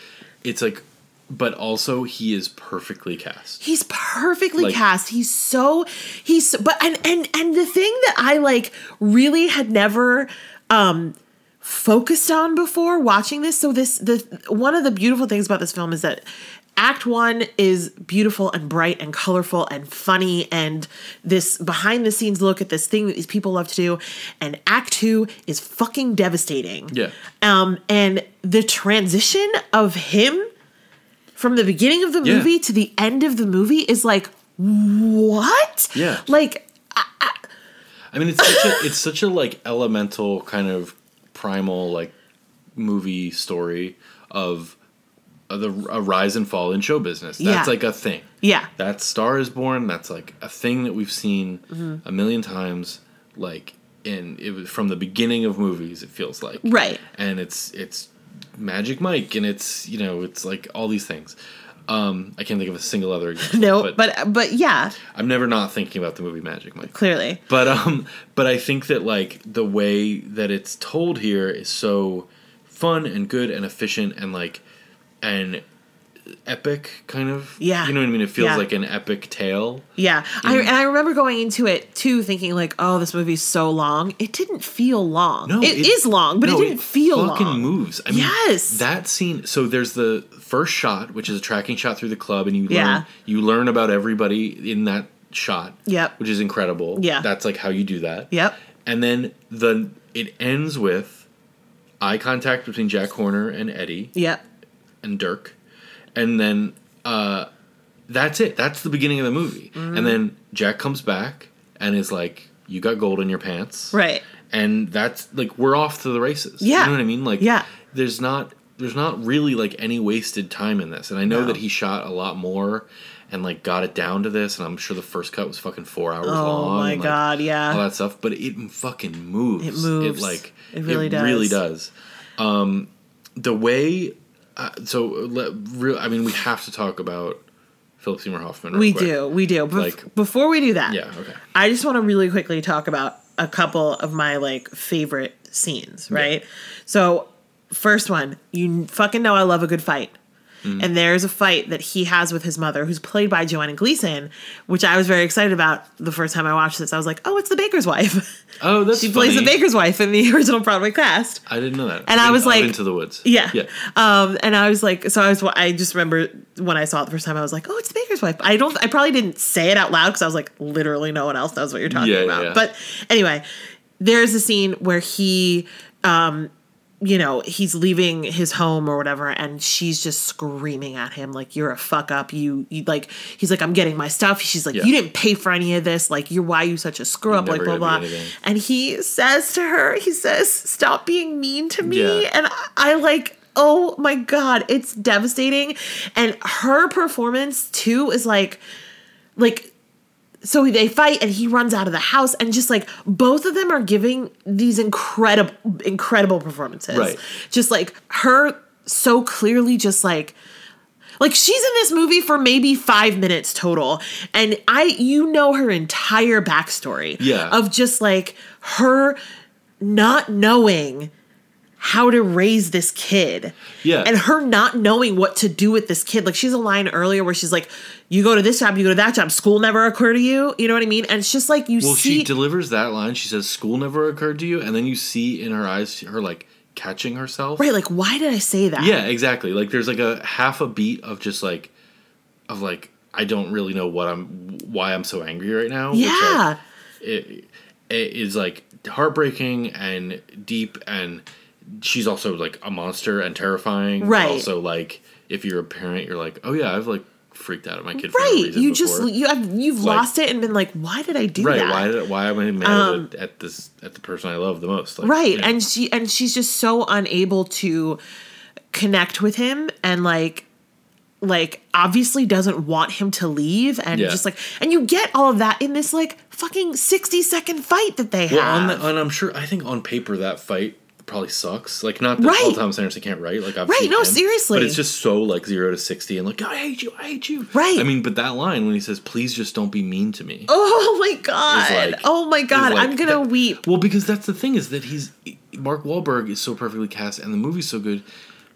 it's like but also he is perfectly cast He's perfectly Like- cast. He's so he's so, but and and and the thing that I like really had never um focused on before watching this. So this the one of the beautiful things about this film is that act 1 is beautiful and bright and colorful and funny and this behind the scenes look at this thing that these people love to do and act 2 is fucking devastating. Yeah. Um and the transition of him from the beginning of the Yeah. movie to the end of the movie is like what? Yeah. Like I mean, it's such a it's such a like elemental kind of primal like movie story of, of the a rise and fall in show business. That's Yeah. like a thing. yeah. That Star is Born. That's like a thing that we've seen Mm-hmm. a million times. Like in it was from the beginning of movies. It feels like Right. and it's it's Magic Mike, and it's you know it's like all these things. Um, I can't think of a single other example. No, but but yeah, I'm never not thinking about the movie Magic Mike. clearly. But um, but I think that like the way that it's told here is so fun and good and efficient and like and epic kind of. Yeah. You know what I mean? It feels Yeah. like an epic tale. Yeah. I and I remember going into it too thinking like, "Oh, this movie's so long." It didn't feel long. No, it is long, but no, it didn't feel fucking long. moves. I mean, Yes. that scene. So there's the first shot, which is a tracking shot through the club, and you Yeah. learn you learn about everybody in that shot. Yep. which is incredible. Yeah. that's like how you do that. Yep. and then the it ends with eye contact between Jack Horner and Eddie Yep. and Dirk, and then uh, that's it. That's the beginning of the movie, Mm-hmm. and then Jack comes back and is like, "You got gold in your pants," Right. and that's like we're off to the races. Yeah. you know what I mean. Like, Yeah. there's not there's not really like any wasted time in this, and I know No. that he shot a lot more and like got it down to this, and I'm sure the first cut was fucking four hours Oh long. my and, like, god, yeah. all that stuff, but it fucking moves. It moves. It like It really really does. does. Um, the way, uh, so let, real. I mean, we have to talk about Philip Seymour Hoffman. we quick. do. We do. Bef- Like- before we do that. Yeah. Okay. I just want to really quickly talk about a couple of my like favorite scenes, right? So, first one, you fucking know I love a good fight. Mm-hmm. And there's a fight that he has with his mother, who's played by Joanna Gleason, which I was very excited about the first time I watched this. I was like, "Oh, it's the baker's wife." Oh, that's she plays the baker's wife in the original Broadway cast. I didn't know that. And I I've was like- into the woods. Yeah. Yeah. Um, and I was like, so I was, I just remember when I saw it the first time, I was like, oh, it's the baker's wife. I don't, I probably didn't say it out loud because I was like, literally no one else knows what you're talking yeah, about. yeah. But anyway, there's a scene where he, um, you know, he's leaving his home or whatever, and she's just screaming at him like, "You're a fuck up." You, you like, he's like, "I'm getting my stuff." She's like, Yeah. "You didn't pay for any of this. Like, you're why you such a screw up." Like, blah blah. And he says to her, he says, "Stop being mean to me." Yeah. And I, I like, oh my god, it's devastating. And her performance too is like, like. So they fight and he runs out of the house and just like both of them are giving these incredible incredible performances. Right. Just like her so clearly just like like she's in this movie for maybe five minutes total and i you know her entire backstory Yeah. of just like her not knowing how to raise this kid Yeah. and her not knowing what to do with this kid like she's a line earlier where she's like you go to this job you go to that job school never occurred to you you know what i mean and it's just like you Well, see she delivers that line. She says, "School never occurred to you," and then you see in her eyes her like catching herself. right like why did i say that Yeah, exactly. Like there's like a half a beat of just like of like I don't really know what I'm why I'm so angry right now. which, like, Yeah. it, it is like heartbreaking and deep and she's also like a monster and terrifying Right. also like if you're a parent you're like oh yeah i've like freaked out at my kid right. You just before. you have you've Like- lost it and been like, why did I do right that? why did, why am i mad Um, at, at this at the person i love the most like, right yeah. and she and she's just so unable to connect with him and like like obviously doesn't want him to leave and Yeah. just like and you get all of that in this like fucking 60 second fight that they well have on the, and i'm sure i think on paper that fight probably sucks like not that Right. Paul Thomas Anderson can't write like I've Right, no, him, seriously. but it's just so like zero to sixty and like I hate you I hate you Right. I mean but that line when he says please just don't be mean to me oh my god like- oh my god like- i'm gonna that- weep Well, because that's the thing is that he's Mark Wahlberg is so perfectly cast, and the movie's so good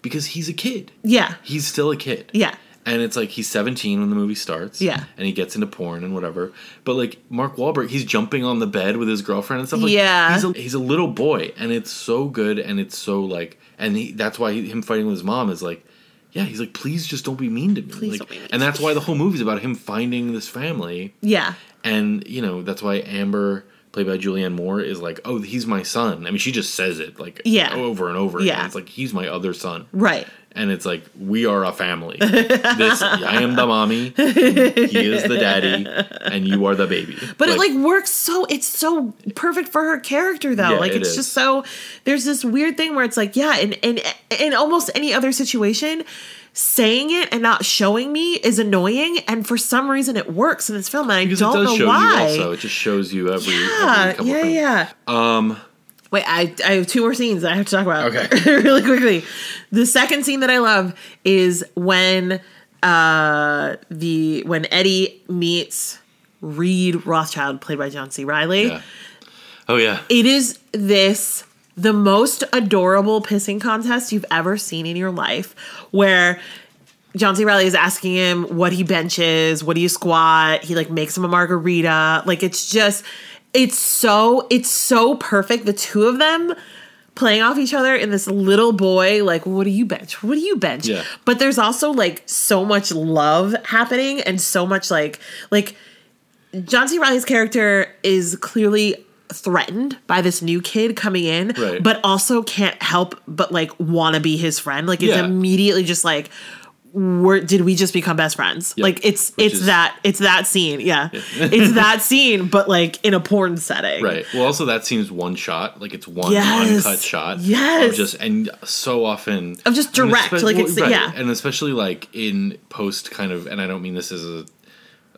because he's a kid. yeah He's still a kid. yeah And it's like he's 17 when the movie starts. Yeah. And he gets into porn and whatever. But like Mark Wahlberg, he's jumping on the bed with his girlfriend and stuff. Like, Yeah. He's a, he's a little boy, and it's so good, and it's so like, and he, that's why he, him fighting with his mom is like, yeah, he's like, please just don't be mean to me. Please like, don't be mean and that's why the whole movie's about him finding this family yeah and you know that's why Amber, played by Julianne Moore, is like, "Oh, he's my son." I mean, she just says it like Yeah. over and over. Yeah. again. it's like he's my other son, right and it's like we are a family. this I am the mommy, he is the daddy, and you are the baby. But it like works so it's so perfect for her character though. Yeah, like it it's just so there's this weird thing where it's like, yeah, in in in almost any other situation, saying it and not showing me is annoying, and for some reason it works in this film, and I because don't it does know why. also. It just shows you every, yeah, every couple yeah, frames. yeah. Um. Wait, I, I have two more scenes that I have to talk about. Okay. really quickly. The second scene that I love is when uh the when Eddie meets Reed Rothschild, played by John C. Reilly. Yeah. Oh yeah. It is this the most adorable pissing contest you've ever seen in your life, where John C. Reilly is asking him what he benches, what do you squat? He like makes him a margarita. Like it's just it's so it's so perfect. The two of them playing off each other in this little boy, like, what do you bench? What do you bench? Yeah. But there's also like so much love happening and so much like like John C. Reilly's character is clearly threatened by this new kid coming in, Right. but also can't help but like want to be his friend. Like it's Yeah. immediately just like, we're, did we just become best friends? Yep. Like it's Which it's is- that it's that scene, yeah, it's that scene, but like in a porn setting, Right. Well, also that seems one shot, like it's one Yes. uncut shot. Yes. Of just and so often Of just direct, espe- like it's- yeah. and especially like in post kind of, and I don't mean this as a.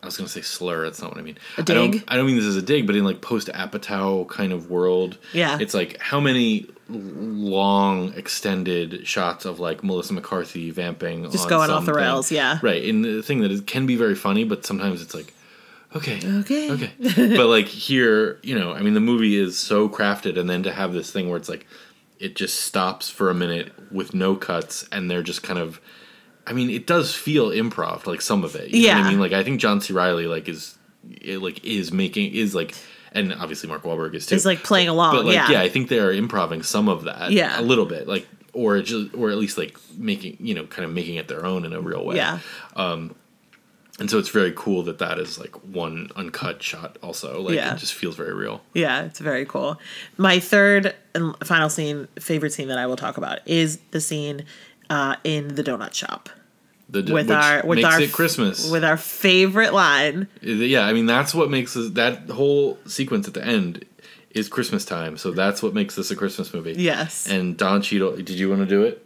I was gonna say slur. That's not what I mean. A I don't. dig? I don't mean this as a dig, but in like post Apatow kind of world, Yeah. it's like how many long extended shots of like Melissa McCarthy vamping, Just going off the rails, yeah. Right. And the thing that is, can be very funny, but sometimes it's like, okay, Okay. okay. but like here, you know, I mean, the movie is so crafted, and then to have this thing where it's like, it just stops for a minute with no cuts, and they're just kind of, I mean, it does feel improv, like some of it. You know what Yeah. I mean, like I think John C. Reilly like is, it, like is making is like, and obviously Mark Wahlberg is too. It's like playing along, but like yeah. yeah, I think they are improving some of that, Yeah. a little bit, like. Or just, or at least like making, you know, kind of making it their own in a real way. yeah, And so it's very cool that that is like one uncut shot. Also, like Yeah. it just feels very real. yeah, it's very cool. My third and final scene, favorite scene that I will talk about is the scene uh, in the donut shop. The, with our with makes our it Christmas. with our favorite line. yeah, I mean that's what makes this, that whole sequence at the end is Christmas time. So that's what makes this a Christmas movie. Yes. And Don Cheadle, did you want to do it?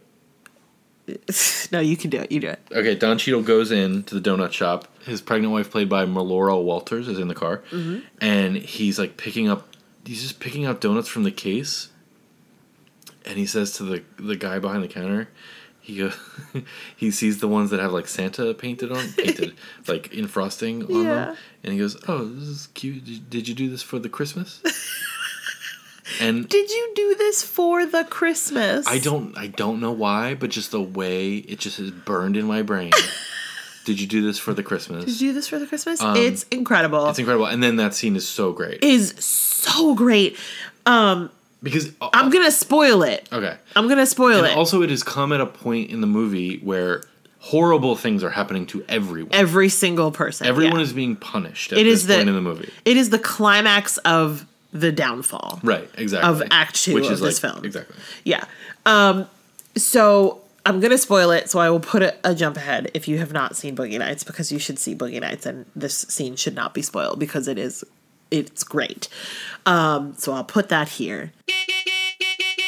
no, you can do it. You do it. Okay, Don Cheadle goes in to the donut shop. His pregnant wife, played by Melora Walters, is in the car, Mm-hmm. and he's like picking up. He's just picking out donuts from the case, and he says to the the guy behind the counter, he go, he sees the ones that have like Santa painted on, painted like in frosting on Yeah. them, and he goes, "Oh, this is cute. Did, did you do this for the Christmas?" and Did you do this for the Christmas? I don't I don't know why, but just the way it just is burned in my brain. Did you do this for the Christmas? Did you do this for the Christmas? Um, it's incredible. It's incredible. And then that scene is so great. is so great. Um, because uh, I'm gonna spoil it. okay. I'm gonna spoil And it. also it has come at a point in the movie where horrible things are happening to everyone. Every single person. Everyone yeah. is being punished at It this is the- point in the movie. It is the climax of the downfall. Right, exactly. Of Act Two Which of this film. Exactly. Yeah. Um, so I'm gonna spoil it, so I will put a, a jump ahead if you have not seen Boogie Nights because you should see Boogie Nights, and this scene should not be spoiled because it is it's great. Um, so I'll put that here.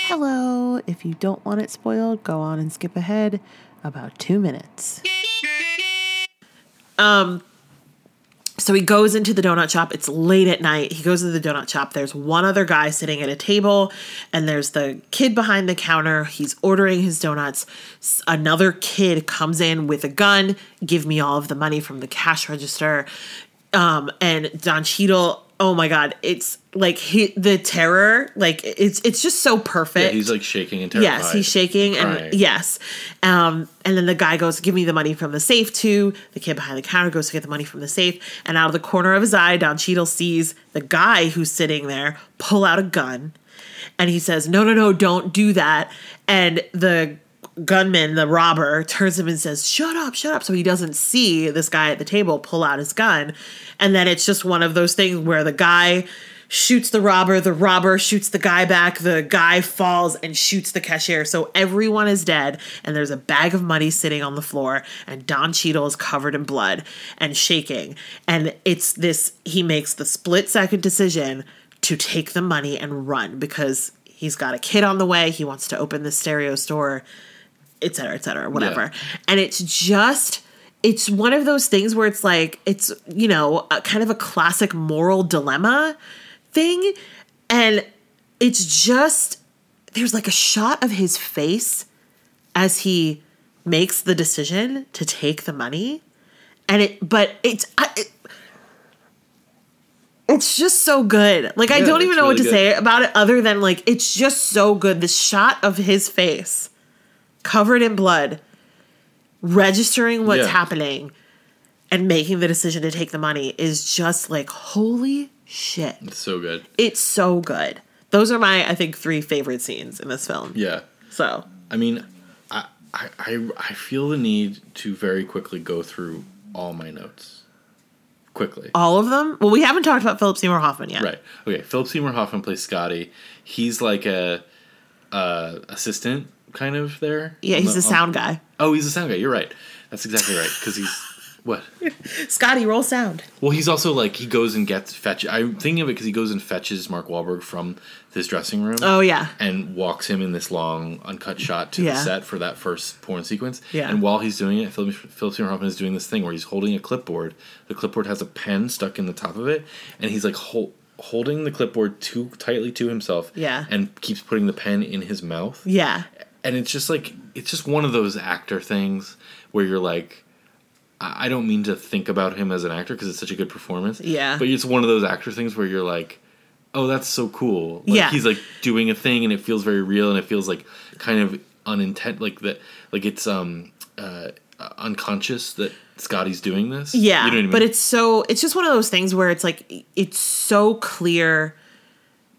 Hello. If you don't want it spoiled, go on and skip ahead about two minutes. Um, so he goes into the donut shop. It's late at night. He goes to the donut shop. There's one other guy sitting at a table, and there's the kid behind the counter. He's ordering his donuts. Another kid comes in with a gun. Give me all of the money from the cash register. Um, and Don Cheadle. Oh my God! It's like he, the terror. Like it's it's just so perfect. Yeah, he's like shaking and terrified. Yes, he's shaking and crying. yes. Um, and then the guy goes, "Give me the money from the safe." Too. The kid behind the counter goes to get the money from the safe, and out of the corner of his eye, Don Cheadle sees the guy who's sitting there pull out a gun, and he says, "No, no, no, don't do that." And the gunman, the robber, turns him and says, "Shut up, shut up!" So he doesn't see this guy at the table pull out his gun, and then it's just one of those things where the guy shoots the robber, the robber shoots the guy back, the guy falls and shoots the cashier. So everyone is dead, and there's a bag of money sitting on the floor, and Don Cheadle is covered in blood and shaking. And it's this he makes the split second decision to take the money and run because he's got a kid on the way, he wants to open the stereo store, et cetera, et cetera, whatever. And it's just it's one of those things where it's like it's you know a, kind of a classic moral dilemma thing. And it's just there's like a shot of his face as he makes the decision to take the money. And it but it's I, it, it's just so good. Like i don't even know what to really say about it other than like it's just so good. The shot of his face covered in blood registering what's Yeah. happening and making the decision to take the money is just like holy shit It's so good. it's so good those are my i think three favorite scenes in this film Yeah. so I mean, I, I I I feel the need to very quickly go through all my notes. Quickly. all of them well we haven't talked about philip seymour hoffman yet Right. Okay. Philip Seymour Hoffman plays Scotty. He's like a, uh assistant kind of there. yeah he's the- sound guy Oh, he's a sound guy. You're right. That's exactly right. Because he's what? scotty roll sound Well, he's also like he goes and gets fetch. I'm thinking of it because he goes and fetches Mark Wahlberg from this dressing room. oh yeah and walks him in this long uncut shot to Yeah. the set for that first porn sequence. Yeah. And while he's doing it, Philip, Philip Seymour Hoffman is doing this thing where he's holding a clipboard. The clipboard has a pen stuck in the top of it, and he's like hol- holding the clipboard too tightly to himself. Yeah. And keeps putting the pen in his mouth. yeah And it's just like it's just one of those actor things where you're like. I don't mean to think about him as an actor because it's such a good performance. Yeah. But it's one of those actor things where you're like, oh, that's so cool. Like, Yeah. He's like doing a thing and it feels very real and it feels like kind of unintent, like that, like it's um uh unconscious that Scotty's doing this. Yeah, You know what I mean? but it's so it's just one of those things where it's like it's so clear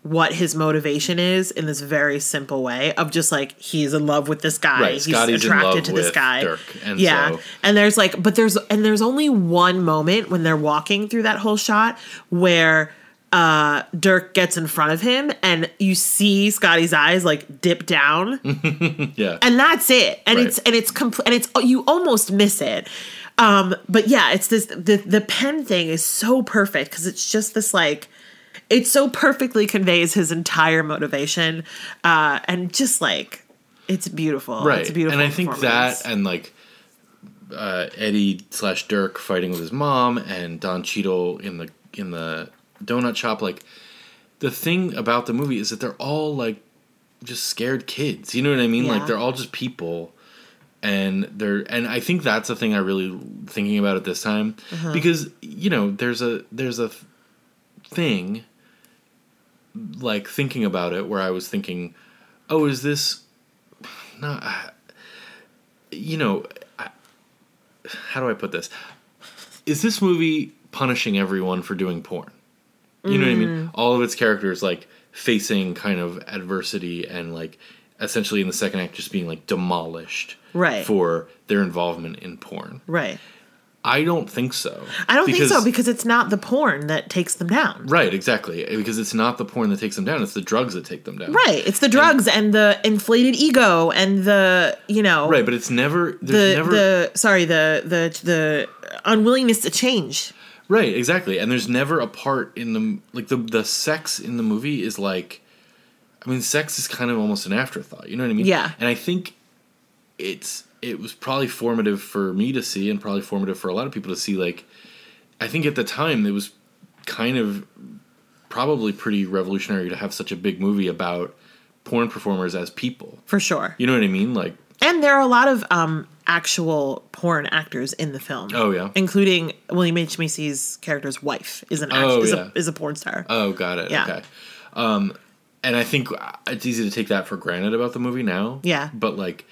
what his motivation is in this very simple way of just like he's in love with this guy, Right, he's Scotty's attracted to this guy. Dirk, and yeah, so- and there's like, but there's and there's only one moment when they're walking through that whole shot where uh Dirk gets in front of him and you see Scotty's eyes like dip down yeah. and that's it and Right. it's and it's complete and it's you almost miss it um but yeah it's this the the pen thing is so perfect because it's just this like it so perfectly conveys his entire motivation uh and just like it's beautiful right. it's a beautiful and I think that and like uh, Eddie slash Dirk fighting with his mom and Don Cheadle in the in the donut shop, like the thing about the movie is that they're all like just scared kids. You know what I mean? Yeah. Like they're all just people. And they're and I think that's the thing I really thinking about at this time Uh-huh. because you know there's a there's a thing like thinking about it where I was thinking, oh, is this not you know I, how do I put this? Is this movie punishing everyone for doing porn? You know what I mean? Mm. All of its characters like facing kind of adversity and like essentially in the second act just being like demolished Right. for their involvement in porn. Right. I don't think so. I don't think so Because- because it's not the porn that takes them down. Right, exactly. Because it's not the porn that takes them down; it's the drugs that take them down. Right. It's the drugs and, the inflated ego and the you know Right, but it's never. There's the never. the sorry the the the unwillingness to change. Right, exactly. And there's never a part in the like the the sex in the movie is like I mean sex is kind of almost an afterthought, you know what I mean? Yeah. And I think it's it was probably formative for me to see and probably formative for a lot of people to see like I think at the time it was kind of probably pretty revolutionary to have such a big movie about porn performers as people. For sure. You know what I mean? Like And there are a lot of um actual porn actors in the film. Oh, yeah. Including William H. Macy's character's wife is an act- Oh, is, yeah. a, is a porn star. Oh, got it. Yeah. Okay. Um, and I think it's easy to take that for granted about the movie now. Yeah. But like,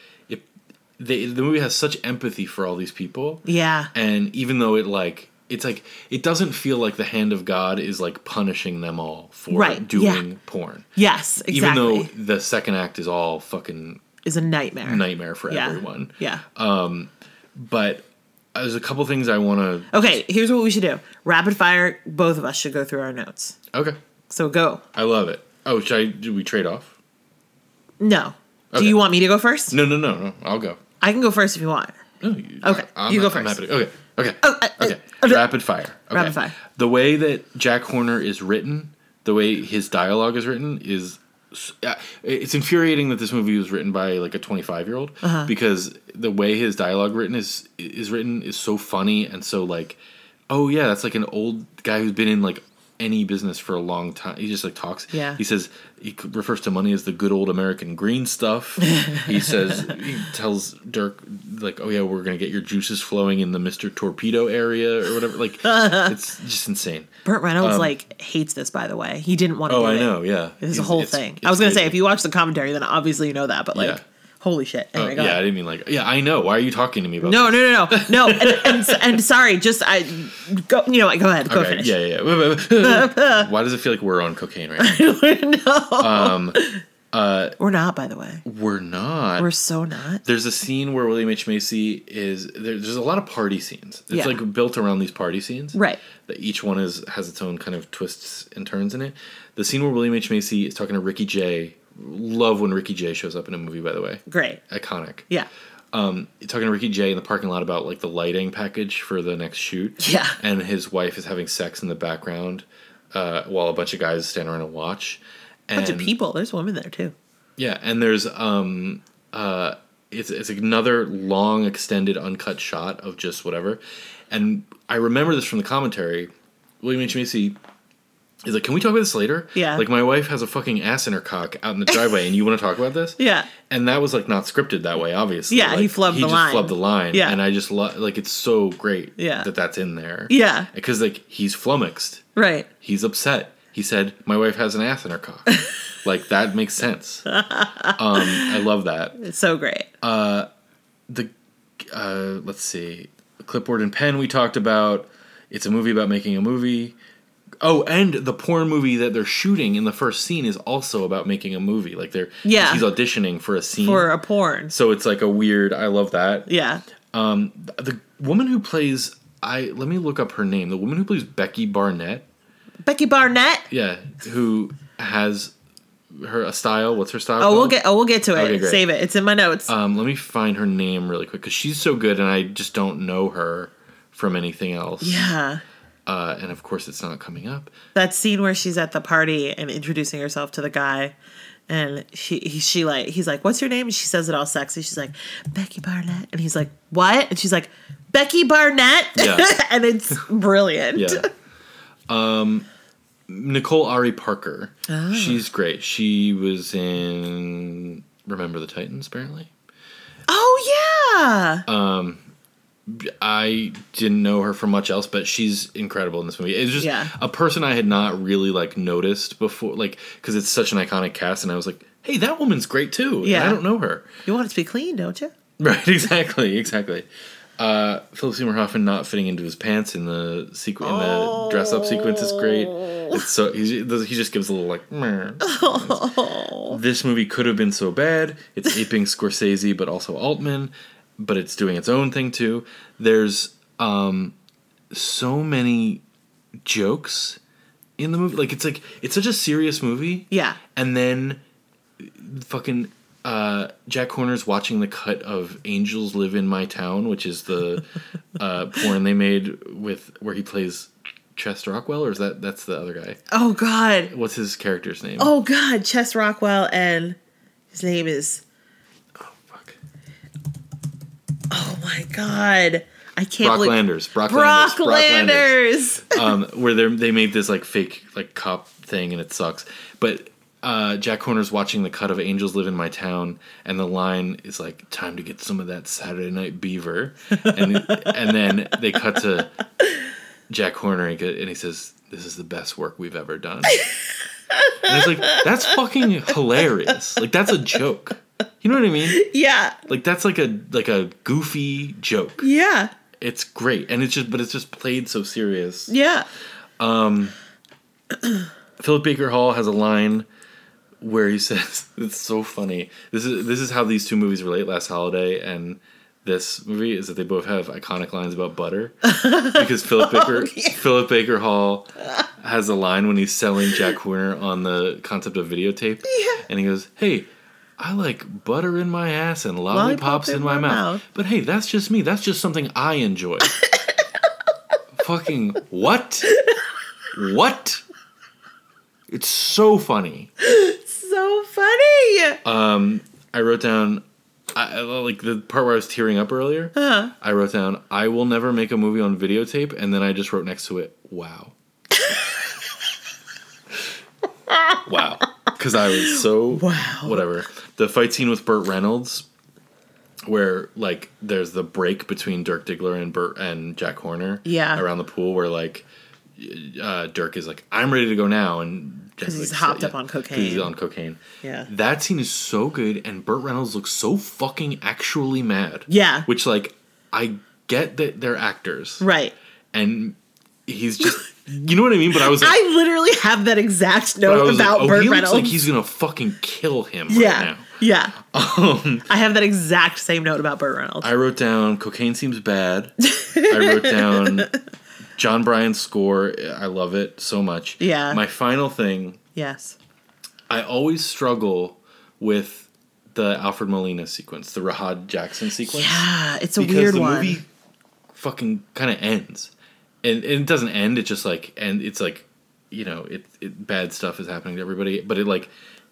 they, the movie has such empathy for all these people, yeah. and even though it like it's like it doesn't feel like the hand of God is like punishing them all for Right, doing yeah. porn. Yes, exactly. Even though the second act is all fucking is a nightmare. nightmare for yeah. everyone. Yeah. Um But there's a couple things I want to. Okay, here's what we should do. Rapid fire, both of us should go through our notes. Okay. So go. I love it. Oh, should I? Do we trade off? No. Okay. Do you want me to go first? No, no, no, no. I'll go. I can go first if you want. No, you, Okay, I'm, you go I'm first. to- okay, okay, Oh, uh, uh, okay. okay. Rapid fire. Okay. Rapid fire. The way that Jack Horner is written, the way his dialogue is written, is uh, it's infuriating that this movie was written by like a 25 year old Uh-huh. because the way his dialogue written is is written is so funny and so like, oh yeah, that's like an old guy who's been in like any business for a long time. He just like talks. Yeah. He says he refers to money as the good old American green stuff. he says he tells Dirk like, "Oh yeah, we're gonna get your juices flowing in the Mister Torpedo area or whatever." Like, it's just insane. Burt Reynolds like hates this, by the way. He didn't want to. Um, Oh, do I it. know. Yeah, This whole it's- thing. it's I was gonna say if you watch the commentary, then obviously you know that. But like, Yeah. Holy shit. Oh, Anyway, yeah, I didn't mean like. Yeah, I know. Why are you talking to me about? No, this? no, no, no, no. And, and, and sorry, just I go. You know what? Go ahead. Go Okay, finish. yeah, yeah. yeah. Why does it feel like we're on cocaine right now? no, um, uh, we're not. By the way, We're not. we're so not. There's a scene where William H Macy is there, there's a lot of party scenes. It's Yeah. like built around these party scenes, Right. That each one is has its own kind of twists and turns in it. The scene where William H Macy is talking to Ricky Jay. Love when Ricky Jay shows up in a movie. By the way, Great. iconic. Yeah. talking to Ricky Jay in the parking lot about like the lighting package for the next shoot. Yeah. And his wife is having sex in the background uh, while a bunch of guys stand around and watch. And a Bunch of people. There's women there too. yeah, and there's um uh it's it's another long extended uncut shot of just whatever. And I remember this from the commentary. William H. Macy is like, Can we talk about this later? Yeah. Like my wife has a fucking ass in her cock out in the driveway and you want to talk about this? Yeah. And that was like not scripted that way, obviously. Yeah, he flubbed he the just line. flubbed the line. Yeah. And I just love like it's so great Yeah. that that's in there. Yeah. Because like he's flummoxed. Right. He's upset. He said, "My wife has an ass in her cock." like that makes sense. Um, I love that. It's so great. The uh, let's see, clipboard and pen we talked about. It's a movie about making a movie. Oh, and the porn movie that they're shooting in the first scene is also about making a movie. Like they're Yeah. he's auditioning for a scene. For a porn. so it's like a weird. I love that. Yeah. The woman who plays I let me look up her name. The woman who plays Becky Barnett. Becky Barnett. Yeah, who has her a style? What's her style? Oh, we'll get. Oh, we'll get to it. Okay. Save it. It's in my notes. Um, let me find her name really quick because she's so good, and I just don't know her from anything else. yeah. Uh, and of course, it's not coming up. that scene where she's at the party and introducing herself to the guy and she he, she like he's like what's your name and she says it all sexy she's like becky barnett and he's like what and she's like becky barnett Yeah. and it's brilliant Yeah. um, Nicole Ari Parker. Ah. She's great. She was in Remember the Titans, apparently. oh yeah I didn't know her from much else, but she's incredible in this movie. It's just Yeah. a person I had not really like noticed before, like because it's such an iconic cast, and I was like, "Hey, that woman's great too." Yeah. I don't know her. you want it to be clean don't you Right? Exactly. Exactly. Uh, Philip Seymour Hoffman not fitting into his pants in the sequ- in the dress up sequence is great. It's so he, he just gives a little like. "Meh." This movie could have been so bad. It's aping Scorsese, but also Altman, but it's doing its own thing too. There's um, so many jokes in the movie. Like it's like it's such a serious movie. Yeah. And then fucking uh, Jack Horner's watching the cut of Angels Live in My Town, which is the uh, porn they made with where he plays Chester Rockwell, or is that that's the other guy? Oh God. What's his character's name? Oh God. Chest Rockwell and his name is. fuck. Oh my God. I can't Brock believe. Landers. Brock, Brock Landers. Landers. um, where they they made this like fake like cop thing and it sucks. But uh, Jack Horner's watching the cut of Angels Live in My Town, and the line is like, "Time to get some of that Saturday Night Beaver," and and then they cut to Jack Horner and he- and he says, "This is the best work we've ever done." and it's like that's fucking hilarious. Like that's a joke. You know what I mean? yeah. Like that's like a like a goofy joke. Yeah. It's great, and it's just but it's just played so serious. Yeah. Um, Philip Baker Hall has a line where he says it's so funny. This is this is how these two movies relate. Last Holiday and this movie is that they both have iconic lines about butter because Philip Baker yeah. Philip Baker Hall has a line when he's selling Jack Horner on the concept of videotape, Yeah. and he goes, "Hey." I like butter in my ass and Lollipop lollipops in, my, mouth. But hey, that's just me. That's just something I enjoy. Fucking what? What? It's so funny. So funny. Um, I wrote down, I, like the part where I was tearing up earlier. Huh. I wrote down, I will never make a movie on videotape, and then I just wrote next to it, wow. wow. Because I was so Wow. whatever. The fight scene with Burt Reynolds, where like there's the break between Dirk Diggler and Burt and Jack Horner. Yeah. Around the pool, where like uh, Dirk is like, "I'm ready to go now," and 'Cause Jack's he's like, hopped "Yeah," up on cocaine. He's on cocaine. Yeah. That scene is so good, and Burt Reynolds looks so fucking actually mad. Yeah. Which, like, I get that they're actors, Right. and he's just, you know what I mean. But I was, like, I literally have that exact note was like, about oh, Burt he Reynolds. looks like he's gonna fucking kill him right yeah. now. Yeah. Um, I have that exact same note about Burt Reynolds. I wrote down cocaine seems bad. I wrote down Jon Brion's score. I love it so much. Yeah. My final thing yes. I always struggle with the Alfred Molina sequence, the Rahad Jackson sequence. Yeah, it's a because weird the one. movie fucking kind of ends, and, and it doesn't end. It just like and it's like you know it, it bad stuff is happening to everybody, but it like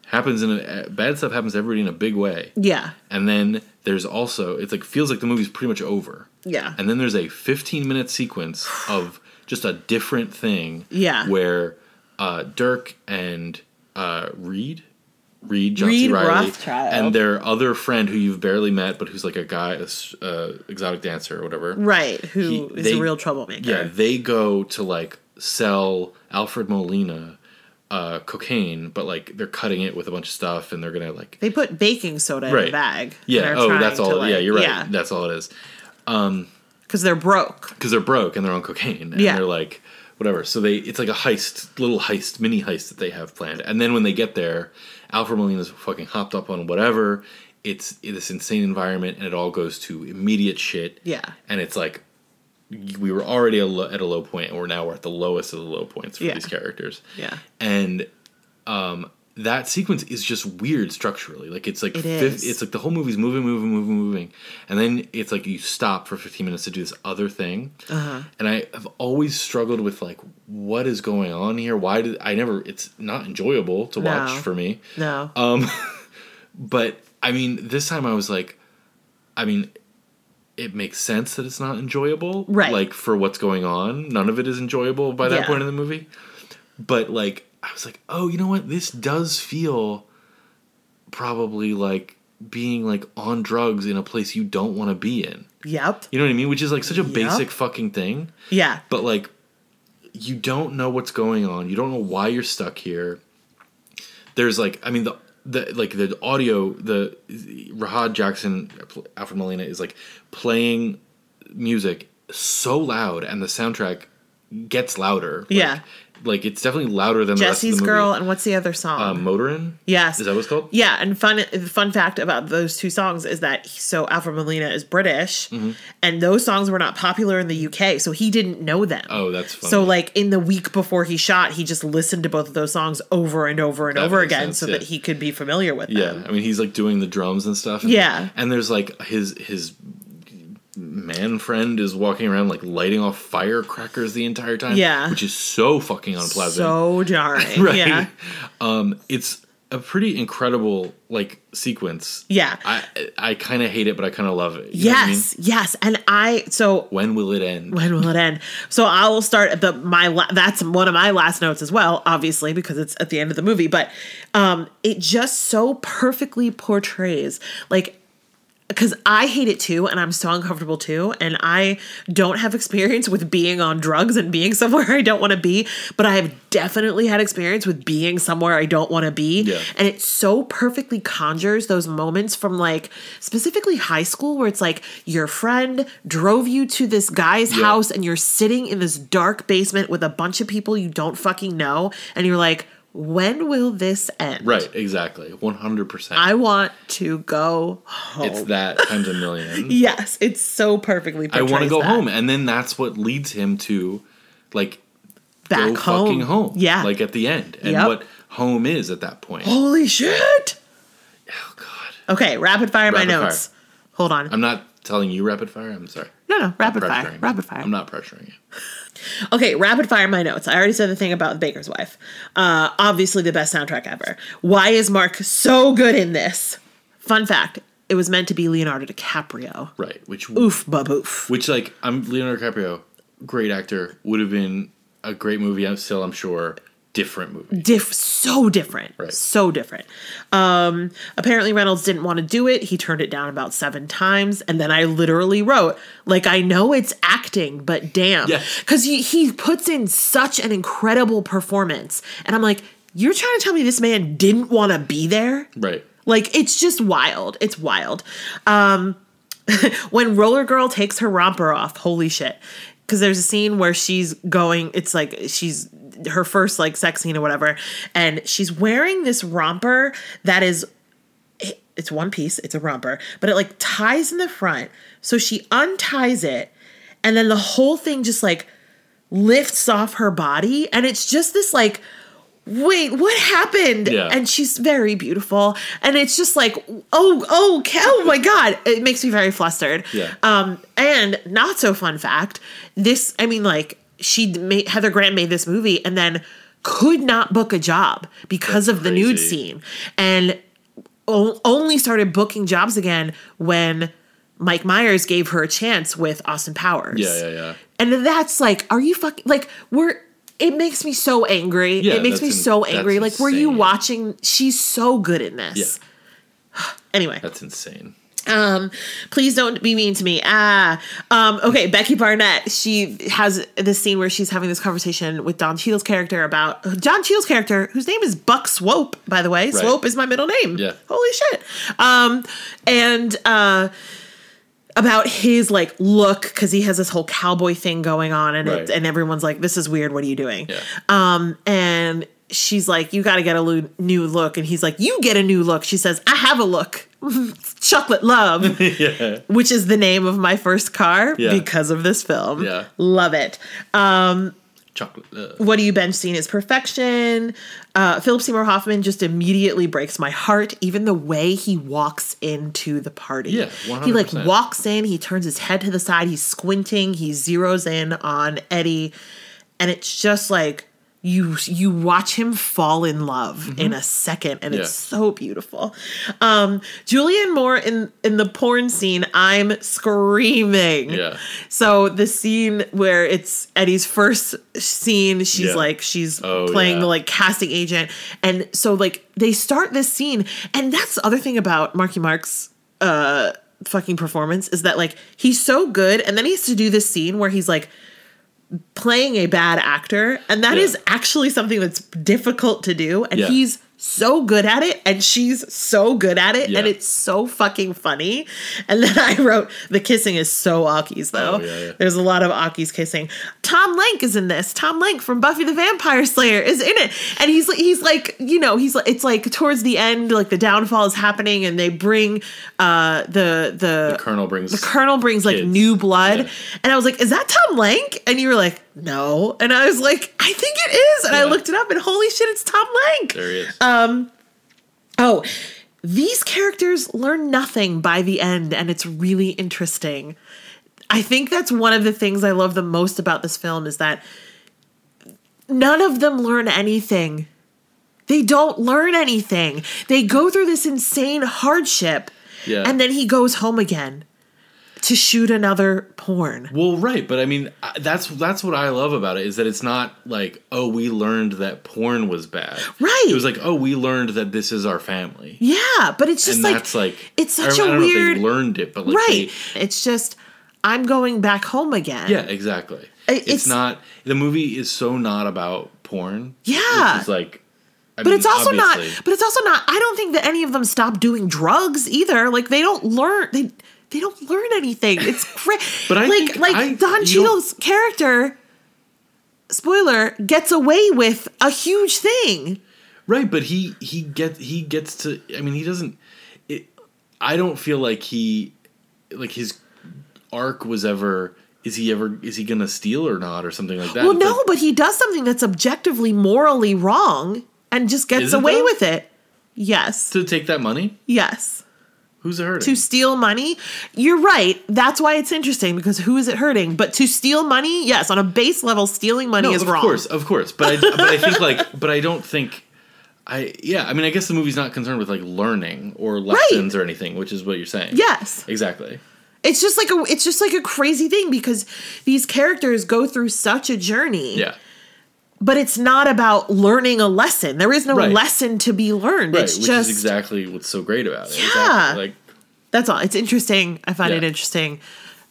happens in a bad stuff happens to everybody in a big way, yeah. and then there's also it's like feels like the movie's pretty much over, Yeah. and then there's a 15 minute sequence of just a different thing, Yeah. where uh, Dirk and uh, Reed. Reed, John C. Reed Reilly, Rothchild. and their other friend who you've barely met, but who's like a guy, a uh, exotic dancer or whatever. right. Who is He- they- a real troublemaker. Yeah, they go to like sell Alfred Molina uh, cocaine, but like they're cutting it with a bunch of stuff, and they're gonna like They put baking soda in Right. a bag. yeah. Oh, that's all. like- yeah, you're right. Yeah, That's all it is. Um, because they're broke. Because they're broke and they're on cocaine, and Yeah. they're like whatever. So they it's like a heist, little heist, mini heist that they have planned. And then when they get there, Alfred Molina's fucking hopped up on whatever. It's this insane environment, and it all goes to immediate shit. Yeah. and it's like we were already at a low point, and we're now we're at the lowest of the low points for Yeah. these characters. Yeah. and um, that sequence is just weird structurally. Like it's like It is. it's like the whole movie's moving, moving, moving, moving, and then it's like you stop for fifteen minutes to do this other thing. Uh-huh. And I have always struggled with like what is going on here. Why did I never? It's not enjoyable to watch No. for me. No. Um, but I mean, this time I was like, I mean, it makes sense that it's not enjoyable, Right. Like for what's going on, none of it is enjoyable by that Yeah. point in the movie. But like, I was like, oh, you know what? This does feel probably like being like on drugs in a place you don't want to be in. yep. You know what I mean? Which is like such a Yep. basic fucking thing Yeah. but like you don't know what's going on you don't know why you're stuck here there's like i mean the the like the audio the rahad jackson alfred molina is like playing music so loud and the soundtrack gets louder. Like, Yeah. Like it's definitely louder than the rest Jesse's of the movie. Girl, and what's the other song? uh, Motorin? yes. Is that what's called? Yeah, and fun fun fact about those two songs is that so Alfred Molina is British, Mm-hmm. and those songs were not popular in the UK, so he didn't know them. Oh, that's funny. So like in the week before he shot, he just listened to both of those songs over and over and That over again sense, so yeah. that he could be familiar with Yeah, them. Yeah, I mean he's like doing the drums and stuff. Yeah. and there's like his his man friend is walking around like lighting off firecrackers the entire time. Yeah. which is so fucking unpleasant. So jarring. right? Yeah. Um, it's a pretty incredible like sequence. Yeah. I I kind of hate it, but I kind of love it. You what I mean? Yes, yes. And I so When will it end? when will it end? So I will start at the my la- that's one of my last notes as well, obviously because it's at the end of the movie. But um, it just so perfectly portrays like because I hate it too, and I'm so uncomfortable too, and I don't have experience with being on drugs and being somewhere I don't want to be, but I have definitely had experience with being somewhere I don't want to be, Yeah. and it so perfectly conjures those moments from like specifically high school where it's like your friend drove you to this guy's Yeah. house and you're sitting in this dark basement with a bunch of people you don't fucking know, and you're like, when will this end? Right, exactly, one hundred percent. I want to go home. It's that times a million. Yes, it's so perfectly. I want to go that. home, and then that's what leads him to like back go home. fucking home. Yeah. like at the end, and Yep. what home is at that point. Holy shit. Oh God, Okay, rapid fire my Rapid fire. notes. Hold on. I'm not telling you rapid fire. I'm sorry. no, no, rapid fire. Rapid fire. I'm not pressuring you. Okay, rapid fire my notes. I already said the thing about the Baker's wife. Uh, obviously the best soundtrack ever. Why is Mark so good in this? Fun fact: it was meant to be Leonardo DiCaprio. Right, which Oof, baboof. which like I'm Leonardo DiCaprio, great actor, would have been a great movie. I'm still, I'm sure, different movie. Diff, so different, Right. so different. Um, apparently Reynolds didn't want to do it. He turned it down about seven times, and then I literally wrote, like, I know it's acting, but damn, Yeah. because he he puts in such an incredible performance, and I'm like, you're trying to tell me this man didn't want to be there? Right. Like it's just wild. It's wild. Um when Roller Girl takes her romper off, holy shit. Cuz there's a scene where she's going it's like she's her first like sex scene or whatever and she's wearing this romper that is it- it's one piece, it's a romper, but it like ties in the front. So she unties it and then the whole thing just like lifts off her body and it's just this like wait what happened Yeah. and she's very beautiful and it's just like oh oh oh my god it makes me very flustered Yeah. um and not so fun fact this i mean like she made heather graham made this movie and then could not book a job because That's of the nude scene and o- only started booking jobs again when Mike Myers gave her a chance with Austin Powers. Yeah, yeah, yeah. And that's like, are you fucking like we're it makes me so angry. Yeah, it makes me in- so angry. Like that's were you watching she's so good in this. Yeah. anyway, That's insane. Um, please don't be mean to me. Ah, um, okay. Becky Barnett. She has this scene where she's having this conversation with Don Cheadle's character about Don Cheadle's character, whose name is Buck Swope. By the way, Swope is my middle name. Yeah. Holy shit. Um, and uh, about his like look because he has this whole cowboy thing going on, and Right. it, and everyone's like, "This is weird. What are you doing?" Yeah. Um, and she's like, "You got to get a lo- new look," and he's like, "You get a new look." She says, "I have a look." Chocolate Love, yeah. which is the name of my first car Yeah. because of this film. Yeah. Love it. Um, Chocolate. Uh, what do you bench scene is perfection. Uh, Philip Seymour Hoffman just immediately breaks my heart. Even the way he walks into the party. Yeah, He like walks in, he turns his head to the side, he's squinting, he zeroes in on Eddie, and it's just like you you watch him fall in love in a second and it's Mm-hmm. So beautiful um julianne moore in in the porn scene i'm screaming Yeah. so the scene where it's Eddie's first scene, she's Yeah. like she's Oh, playing yeah. the like casting agent, and so like they start this scene, and that's the other thing about Marky Mark's uh fucking performance is that like he's so good, and then he has to do this scene where he's like playing a bad actor, and that Yeah. is actually something that's difficult to do, and Yeah. he's so good at it and she's so good at it Yeah. and it's so fucking funny. And then I wrote the kissing is so Aki's though. Oh, yeah, yeah. There's a lot of Aki's kissing. Tom Lenk is in this. Tom Lenk from Buffy the Vampire Slayer is in it. And he's he's like, you know, he's like it's like towards the end like the downfall is happening and they bring uh the the, The Colonel brings the colonel brings like new blood. And I was like, is that Tom Lenk? And you were like, no. And I was like, I think it is. And I looked it up and holy shit, it's Tom Lenk. There he is. Um, oh, these characters learn nothing by the end, and it's really interesting. I think that's one of the things I love the most about this film is that none of them learn anything. They don't learn anything. They go through this insane hardship, Yeah. and then he goes home again to shoot another porn. Well, right, but I mean, that's that's what I love about it is that it's not like, oh, we learned that porn was bad. Right. It was like, oh, we learned that this is our family, Yeah, but it's just and like that's like it's I such I a if weird they learned it, but like, right. It's just I'm going back home again. yeah, exactly. It's, it's- not the movie is so not about porn. Yeah. is like, I But mean, it's also not. But it's also not. I don't think that any of them stop doing drugs either. Like they don't learn. They they don't learn anything. It's crazy. But I like like I- Don Cheadle's character. Spoiler gets away with a huge thing. Right, but he he gets he gets to. I mean, he doesn't. It, I don't feel like he, like his arc was ever. Is he ever? Is he gonna steal or not or something like that? Well, no, like- but he does something that's objectively morally wrong and just gets away though? with it. Yes. to take that money. Yes. Who's it hurting? to steal money. You're right. That's why it's interesting because who is it hurting? But to steal money, yes, on a base level, stealing money no, is of wrong. Of course, of course. But I, but I think like, but I don't think. I yeah. I mean, I guess the movie's not concerned with like learning or lessons or anything, which is what you're saying. Yes. exactly. It's just like a it's just like a crazy thing because these characters go through such a journey. Yeah, But it's not about learning a lesson. There is no Right. lesson to be learned. right. it's which just is exactly what's so great about it. Yeah. Exactly. Like that's all. It's interesting. I find it interesting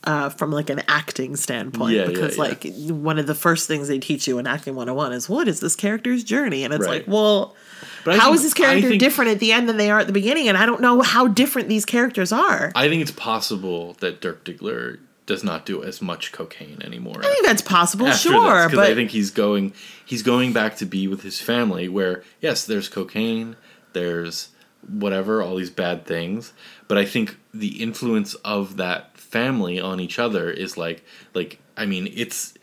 uh, from like an acting standpoint Yeah, yeah, because yeah. like one of the first things they teach you in acting 101 is what is this character's journey and it's Right. like well But how think- is this character think- different at the end than they are at the beginning and I don't know how different these characters are. I I think it's possible that Dirk Diggler does not do as much cocaine anymore. I think that's possible, sure, but I think he's going he's going back to be with his family. Where yes, there's cocaine, there's whatever, all these bad things, but I think the influence of that family on each other is like like I mean it's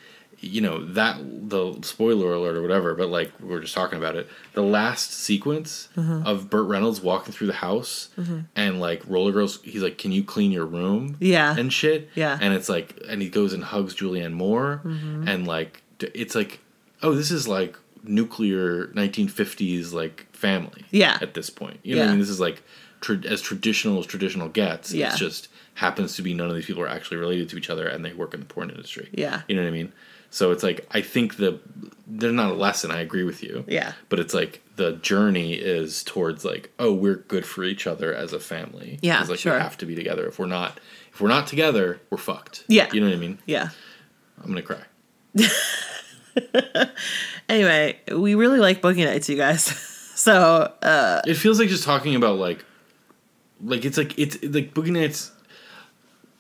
you know that the spoiler alert or whatever, but like we are just talking about it. The last sequence Mm-hmm. of Burt Reynolds walking through the house and like Roller Girls, he's like, "Can you clean your room?" Yeah. and shit. Yeah. and it's like, and he goes and hugs Julianne Moore, Mm-hmm. and like, it's like, oh, this is like nuclear 1950s like family. Yeah. at this point, you know, what I Yeah. mean, this is like tra- as traditional as traditional gets. Yeah. It's just happens to be none of these people are actually related to each other, and they work in the porn industry. Yeah. you know what I mean. So it's like I think the they're not a lesson. I agree with you. Yeah. But it's like the journey is towards like, oh, we're good for each other as a family. Yeah, 'Cause, like sure. we have to be together. If we're not, if we're not together, we're fucked. Yeah. You know what I mean? yeah. I'm gonna cry. Anyway, we really like Boogie Nights, you guys. so, uh It feels like just talking about like, like it's like it's like Boogie Nights.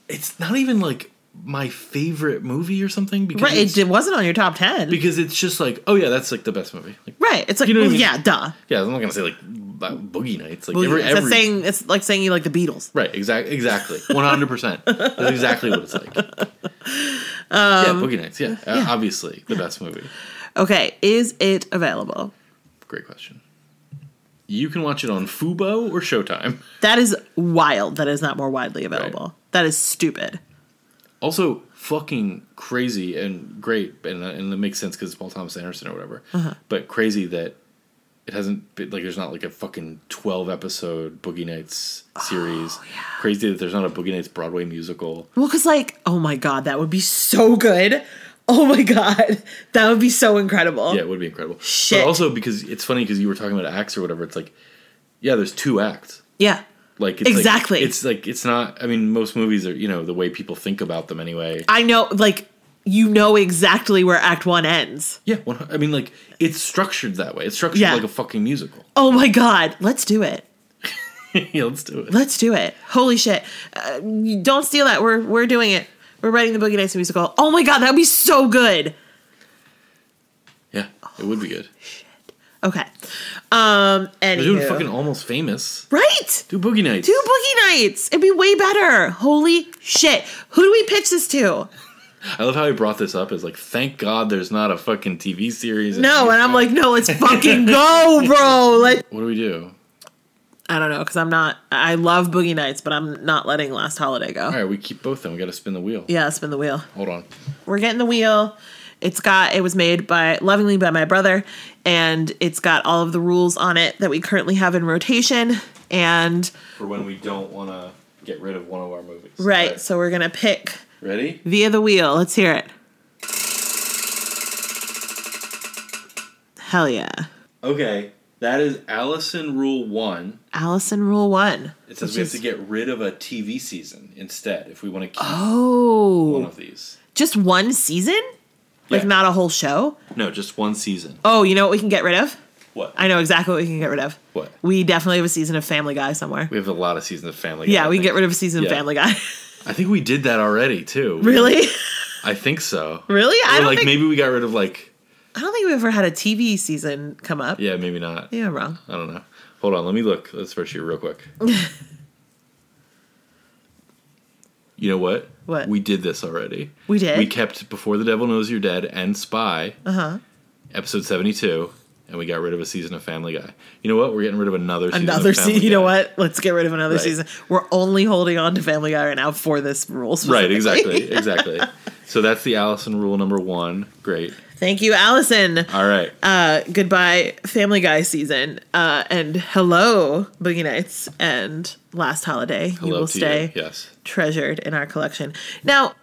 It's not even like my favorite movie or something because right, it, it wasn't on your top 10. because it's just like oh yeah that's like the best movie. Like right. It's like You know what I mean? yeah, duh. yeah I'm not gonna say like Boogie Nights like Boogie every, Nights. Every saying it's like saying you like the Beatles. Right, exactly, exactly, one hundred percent. That's exactly what it's like. Um, yeah, Boogie Nights. Yeah, uh, obviously the best movie. Okay, is it available? Great question. You can watch it on Fubo or Showtime. That is wild. That is not more widely available. That is stupid. Also, fucking crazy and great, and and it makes sense because it's Paul Thomas Anderson or whatever. Uh-huh. But crazy that it hasn't been like there's not like a fucking twelve episode Boogie Nights series. Oh, Crazy that there's not a Boogie Nights Broadway musical. Well, because like, oh my god, that would be so good. Oh my god, that would be so incredible. Yeah, it would be incredible. Shit. But also because it's funny because you were talking about acts or whatever. It's like, yeah, there's two acts. Yeah. Like it's like- Exactly. it's like it's not. I mean, most movies are you know the way people think about them anyway. I know. Like, you know exactly where Act One ends. Yeah, one, I mean, like it's structured that way. It's structured Yeah. like a fucking musical. Oh my god, let's do it. yeah, let's do it. Let's do it. Holy shit. Uh, don't steal that. We're we're doing it. We're writing the Boogie Nights musical. Oh my god, that'd be so good. Yeah, it would be good. Shit. Okay. Um We're doing fucking almost famous. Right? Do boogie nights. Do Boogie Nights. It'd be way better. Holy shit. Who do we pitch this to? I love how he brought this up. Is like, thank God there's not a fucking TV series. No, and I'm like, no, let's fucking go, bro. Like what do we do? I don't know, because I'm not I love Boogie Nights, but I'm not letting Last Holiday go. All right, we keep both. Then we got to spin the wheel. Yeah, spin the wheel. Hold on. we're getting the wheel. It's got it was made by lovingly by my brother, and it's got all of the rules on it that we currently have in rotation. And For when we don't want to get rid of one of our movies. right, so we're gonna pick Ready? via the wheel. Let's hear it. Hell yeah, Okay, that is Allison Rule One. Allison Rule One. It says we have is- to get rid of a TV season instead if we want to keep oh. one Oh, of these. just one season? Like Yeah. not a whole show? No, just one season. Oh, you know what we can get rid of? What? I know exactly what we can get rid of. What? We definitely have a season of Family Guy somewhere. We have a lot of seasons of Family. Guy, Yeah, we can get rid of a season Yeah. of Family Guy. I think we did that already too. really? I think so. Really? I Or don't like think maybe we got rid of like I don't think we've ever had a TV season come up. yeah, maybe not. Yeah, wrong. I don't know. Hold on, let me look. Let's spreadsheet real quick. you know what? What? We did this already. We did? We kept Before the Devil Knows You're Dead and Spy, Uh huh. episode 72, and we got rid of a season of Family Guy. You know what? We're getting rid of another season. Another season. You know what? Let's get rid of another Right. season. We're only holding on to Family Guy right now for this rule. Right, exactly. Exactly. so that's the Allison rule number one. Great. Thank you, Allison. All right. Uh, goodbye, Family Guy season. Uh, and hello, Boogie Nights and Last Holiday. you will stay you. Yes. treasured in our collection. Now,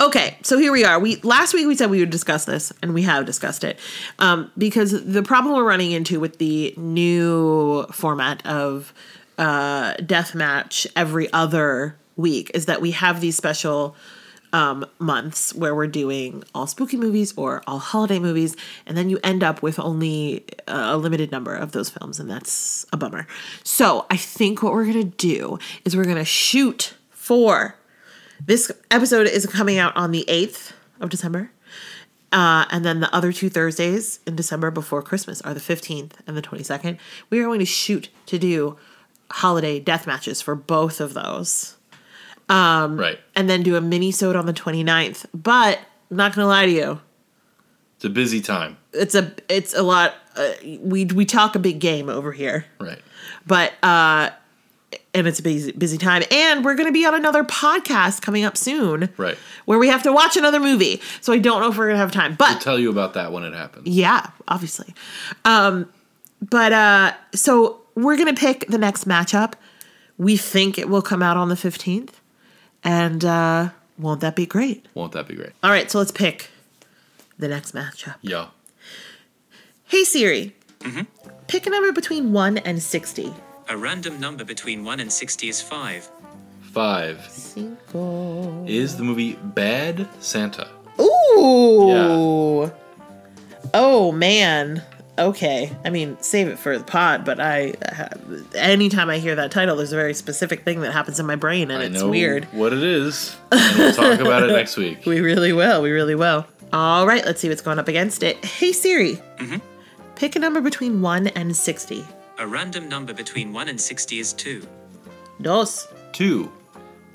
okay, so here we are. We last week we said we would discuss this, and we have discussed it um, because the problem we're running into with the new format of uh, death match every other week is that we have these special um, months where we're doing all spooky movies or all holiday movies, and then you end up with only a limited number of those films, and that's a bummer. So I think what we're gonna do is we're gonna shoot for this episode is coming out on the 8th of December. Uh, and then the other two Thursdays in December before Christmas are the 15th and the 22nd. We are going to shoot to do holiday death matches for both of those right. and then do a mini sode on the 29th. But I'm not gonna lie to you, It's a busy time. it's a it's a lot. Uh, we we talk a big game over here, Right. but uh, and it's a busy busy time. And we're gonna be on another podcast coming up soon, Right. Where we have to watch another movie. So I don't know if we're gonna have time, but i'll Tell you about that when it happens. yeah, obviously. Um, but uh, so we're gonna pick the next matchup. We think it will come out on the 15th, and uh, won't that be great? Won't that be great? All right, so let's pick the next matchup. Yeah. Hey Siri, pick a number between 1 and 60. A random number between 1 and 60 is 5. Five Cinco. is the movie Bad Santa. Ooh. Yeah. Oh man. Okay. I mean, save it for the pod, but I anytime I hear that title, there's a very specific thing that happens in my brain and I it's know weird. what it is. And we'll talk about it next week. We really will. We really will. All right, let's see what's going up against it. Hey Siri. Pick a number between 1 and 60. A random number between 1 and 60 is 2. Dos. Two,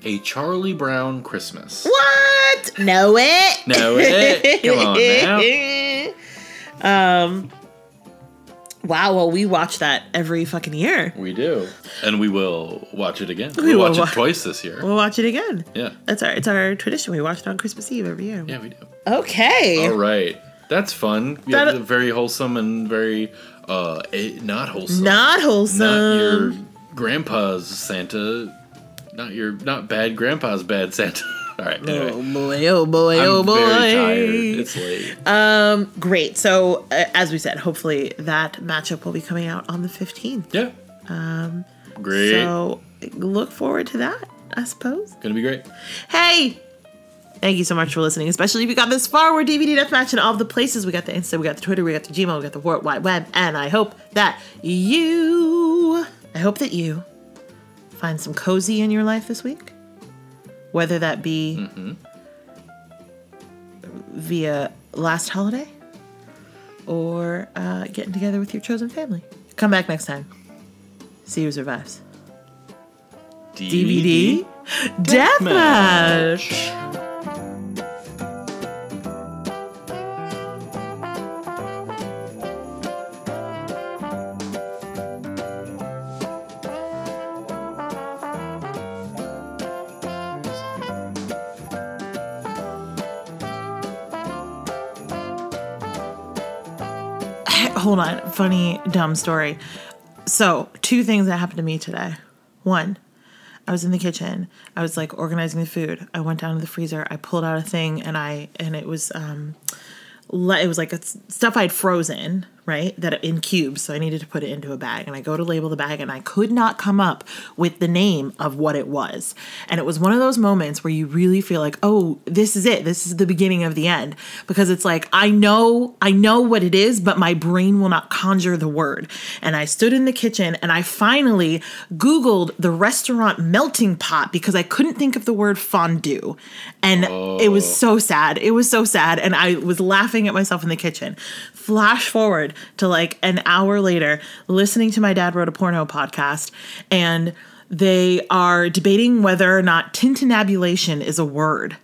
A Charlie Brown Christmas. What? Know it? Know it? Come on now. Um. Wow. Well, we watch that every fucking year. We do. And we will watch it again. We We'll will watch wa- it twice this year. We'll watch it again. Yeah. That's our. It's our tradition. We watch it on Christmas Eve every year. Yeah, we do. Okay. All right. That's fun. Yeah, That- very wholesome and very uh not wholesome. Not wholesome. Not your grandpa's Santa. Not your not bad grandpa's bad Santa. All right. Anyway. Oh boy! Oh boy! I'm oh boy! very tired. It's late. Um. Great. So, uh, as we said, hopefully that matchup will be coming out on the fifteenth. yeah. Um. Great. So, look forward to that. I suppose. Gonna be great. Hey, Thank you so much for listening, especially if you got this far. We're DVD Deathmatch in all the places. We got the Insta, we got the Twitter, we got the Gmail, we got the World Wide Web, and I hope that you, I hope that you find some cozy in your life this week, whether that be via last holiday or uh, getting together with your chosen family. Come back next time. See who survives. DVD Deathmatch. Hold on. Funny, dumb story. So, two things that happened to me today. One, I was in the kitchen. I was like organizing the food. I went down to the freezer. I pulled out a thing and I and it was um it was like it's stuff I'd frozen, right? That in cubes, so I needed to put it into a bag. And I go to label the bag and I could not come up with the name of what it was. And it was one of those moments where you really feel like, "Oh, this is it. This is the beginning of the end." Because it's like, I know, I know what it is, but my brain will not conjure the word. And I stood in the kitchen and I finally googled the restaurant melting pot because I couldn't think of the word fondue. And it was oh. so sad. It was so sad and I was laughing at myself in the kitchen. Flash forward to like an hour later, listening to my dad wrote a porno podcast, and they are debating whether or not tintinnabulation is a word.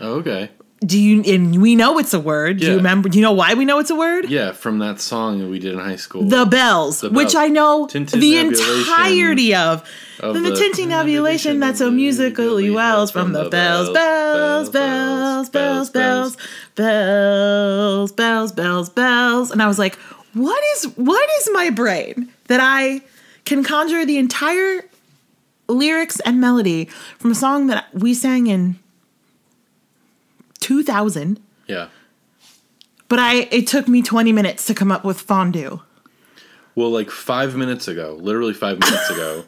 Oh, okay. Do you and we know it's a word. Do you remember do you know why we know it's a word? Yeah, from that song that we did in high school. The bells, The which bells. I know the entirety of. of the, the- tintinnabulation that so musically wells from the bells, bells, bells, bells, bells, bells, bells, bells, bells. And I was like, what is what is my brain that I can conjure the entire lyrics and melody from a song that we sang in 2000, yeah. but I it took me 20 minutes to come up with fondue. Well, like five minutes ago, literally five minutes ago,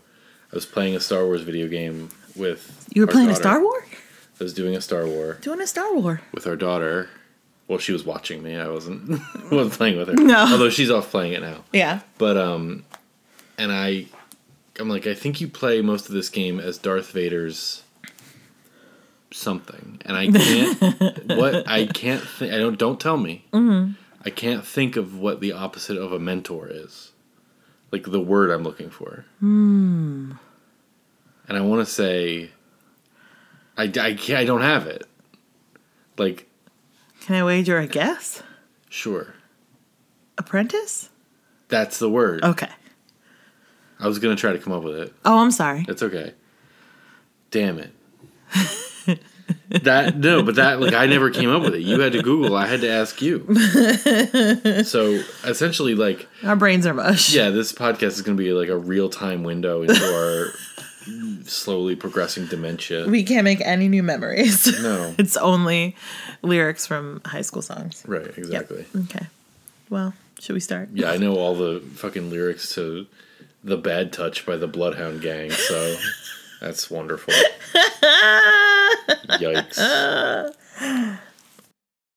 I was playing a Star Wars video game with. You were playing a. Star War? I was doing a Star War Doing a Star War. with our daughter. Well, she was watching me. I wasn't. I wasn't playing with her. No. Although she's off playing it now. Yeah. But um, and I, I'm like, I think you play most of this game as Darth Vader's something, and I can't. what I can't think. I don't. Don't tell me. Mm-hmm. I can't think of what the opposite of a mentor is. Like the word I'm looking for. Hmm. And I want to say. I, I, can't, I don't have it. Like, Can I wager a guess? sure. Apprentice? That's the word. Okay. I was going to try to come up with it. Oh, I'm sorry. It's okay. Damn it. that no, but that like I never came up with it. You had to Google. I had to ask you. so essentially, like Our brains are mush. yeah, this podcast is going to be like a real time window into our slowly progressing dementia. We can't make any new memories. no, it's only lyrics from high school songs. right, exactly. Okay. Well, should we start? Yeah, I know all the fucking lyrics to "The Bad Touch" by the Bloodhound Gang. So that's wonderful. Yikes.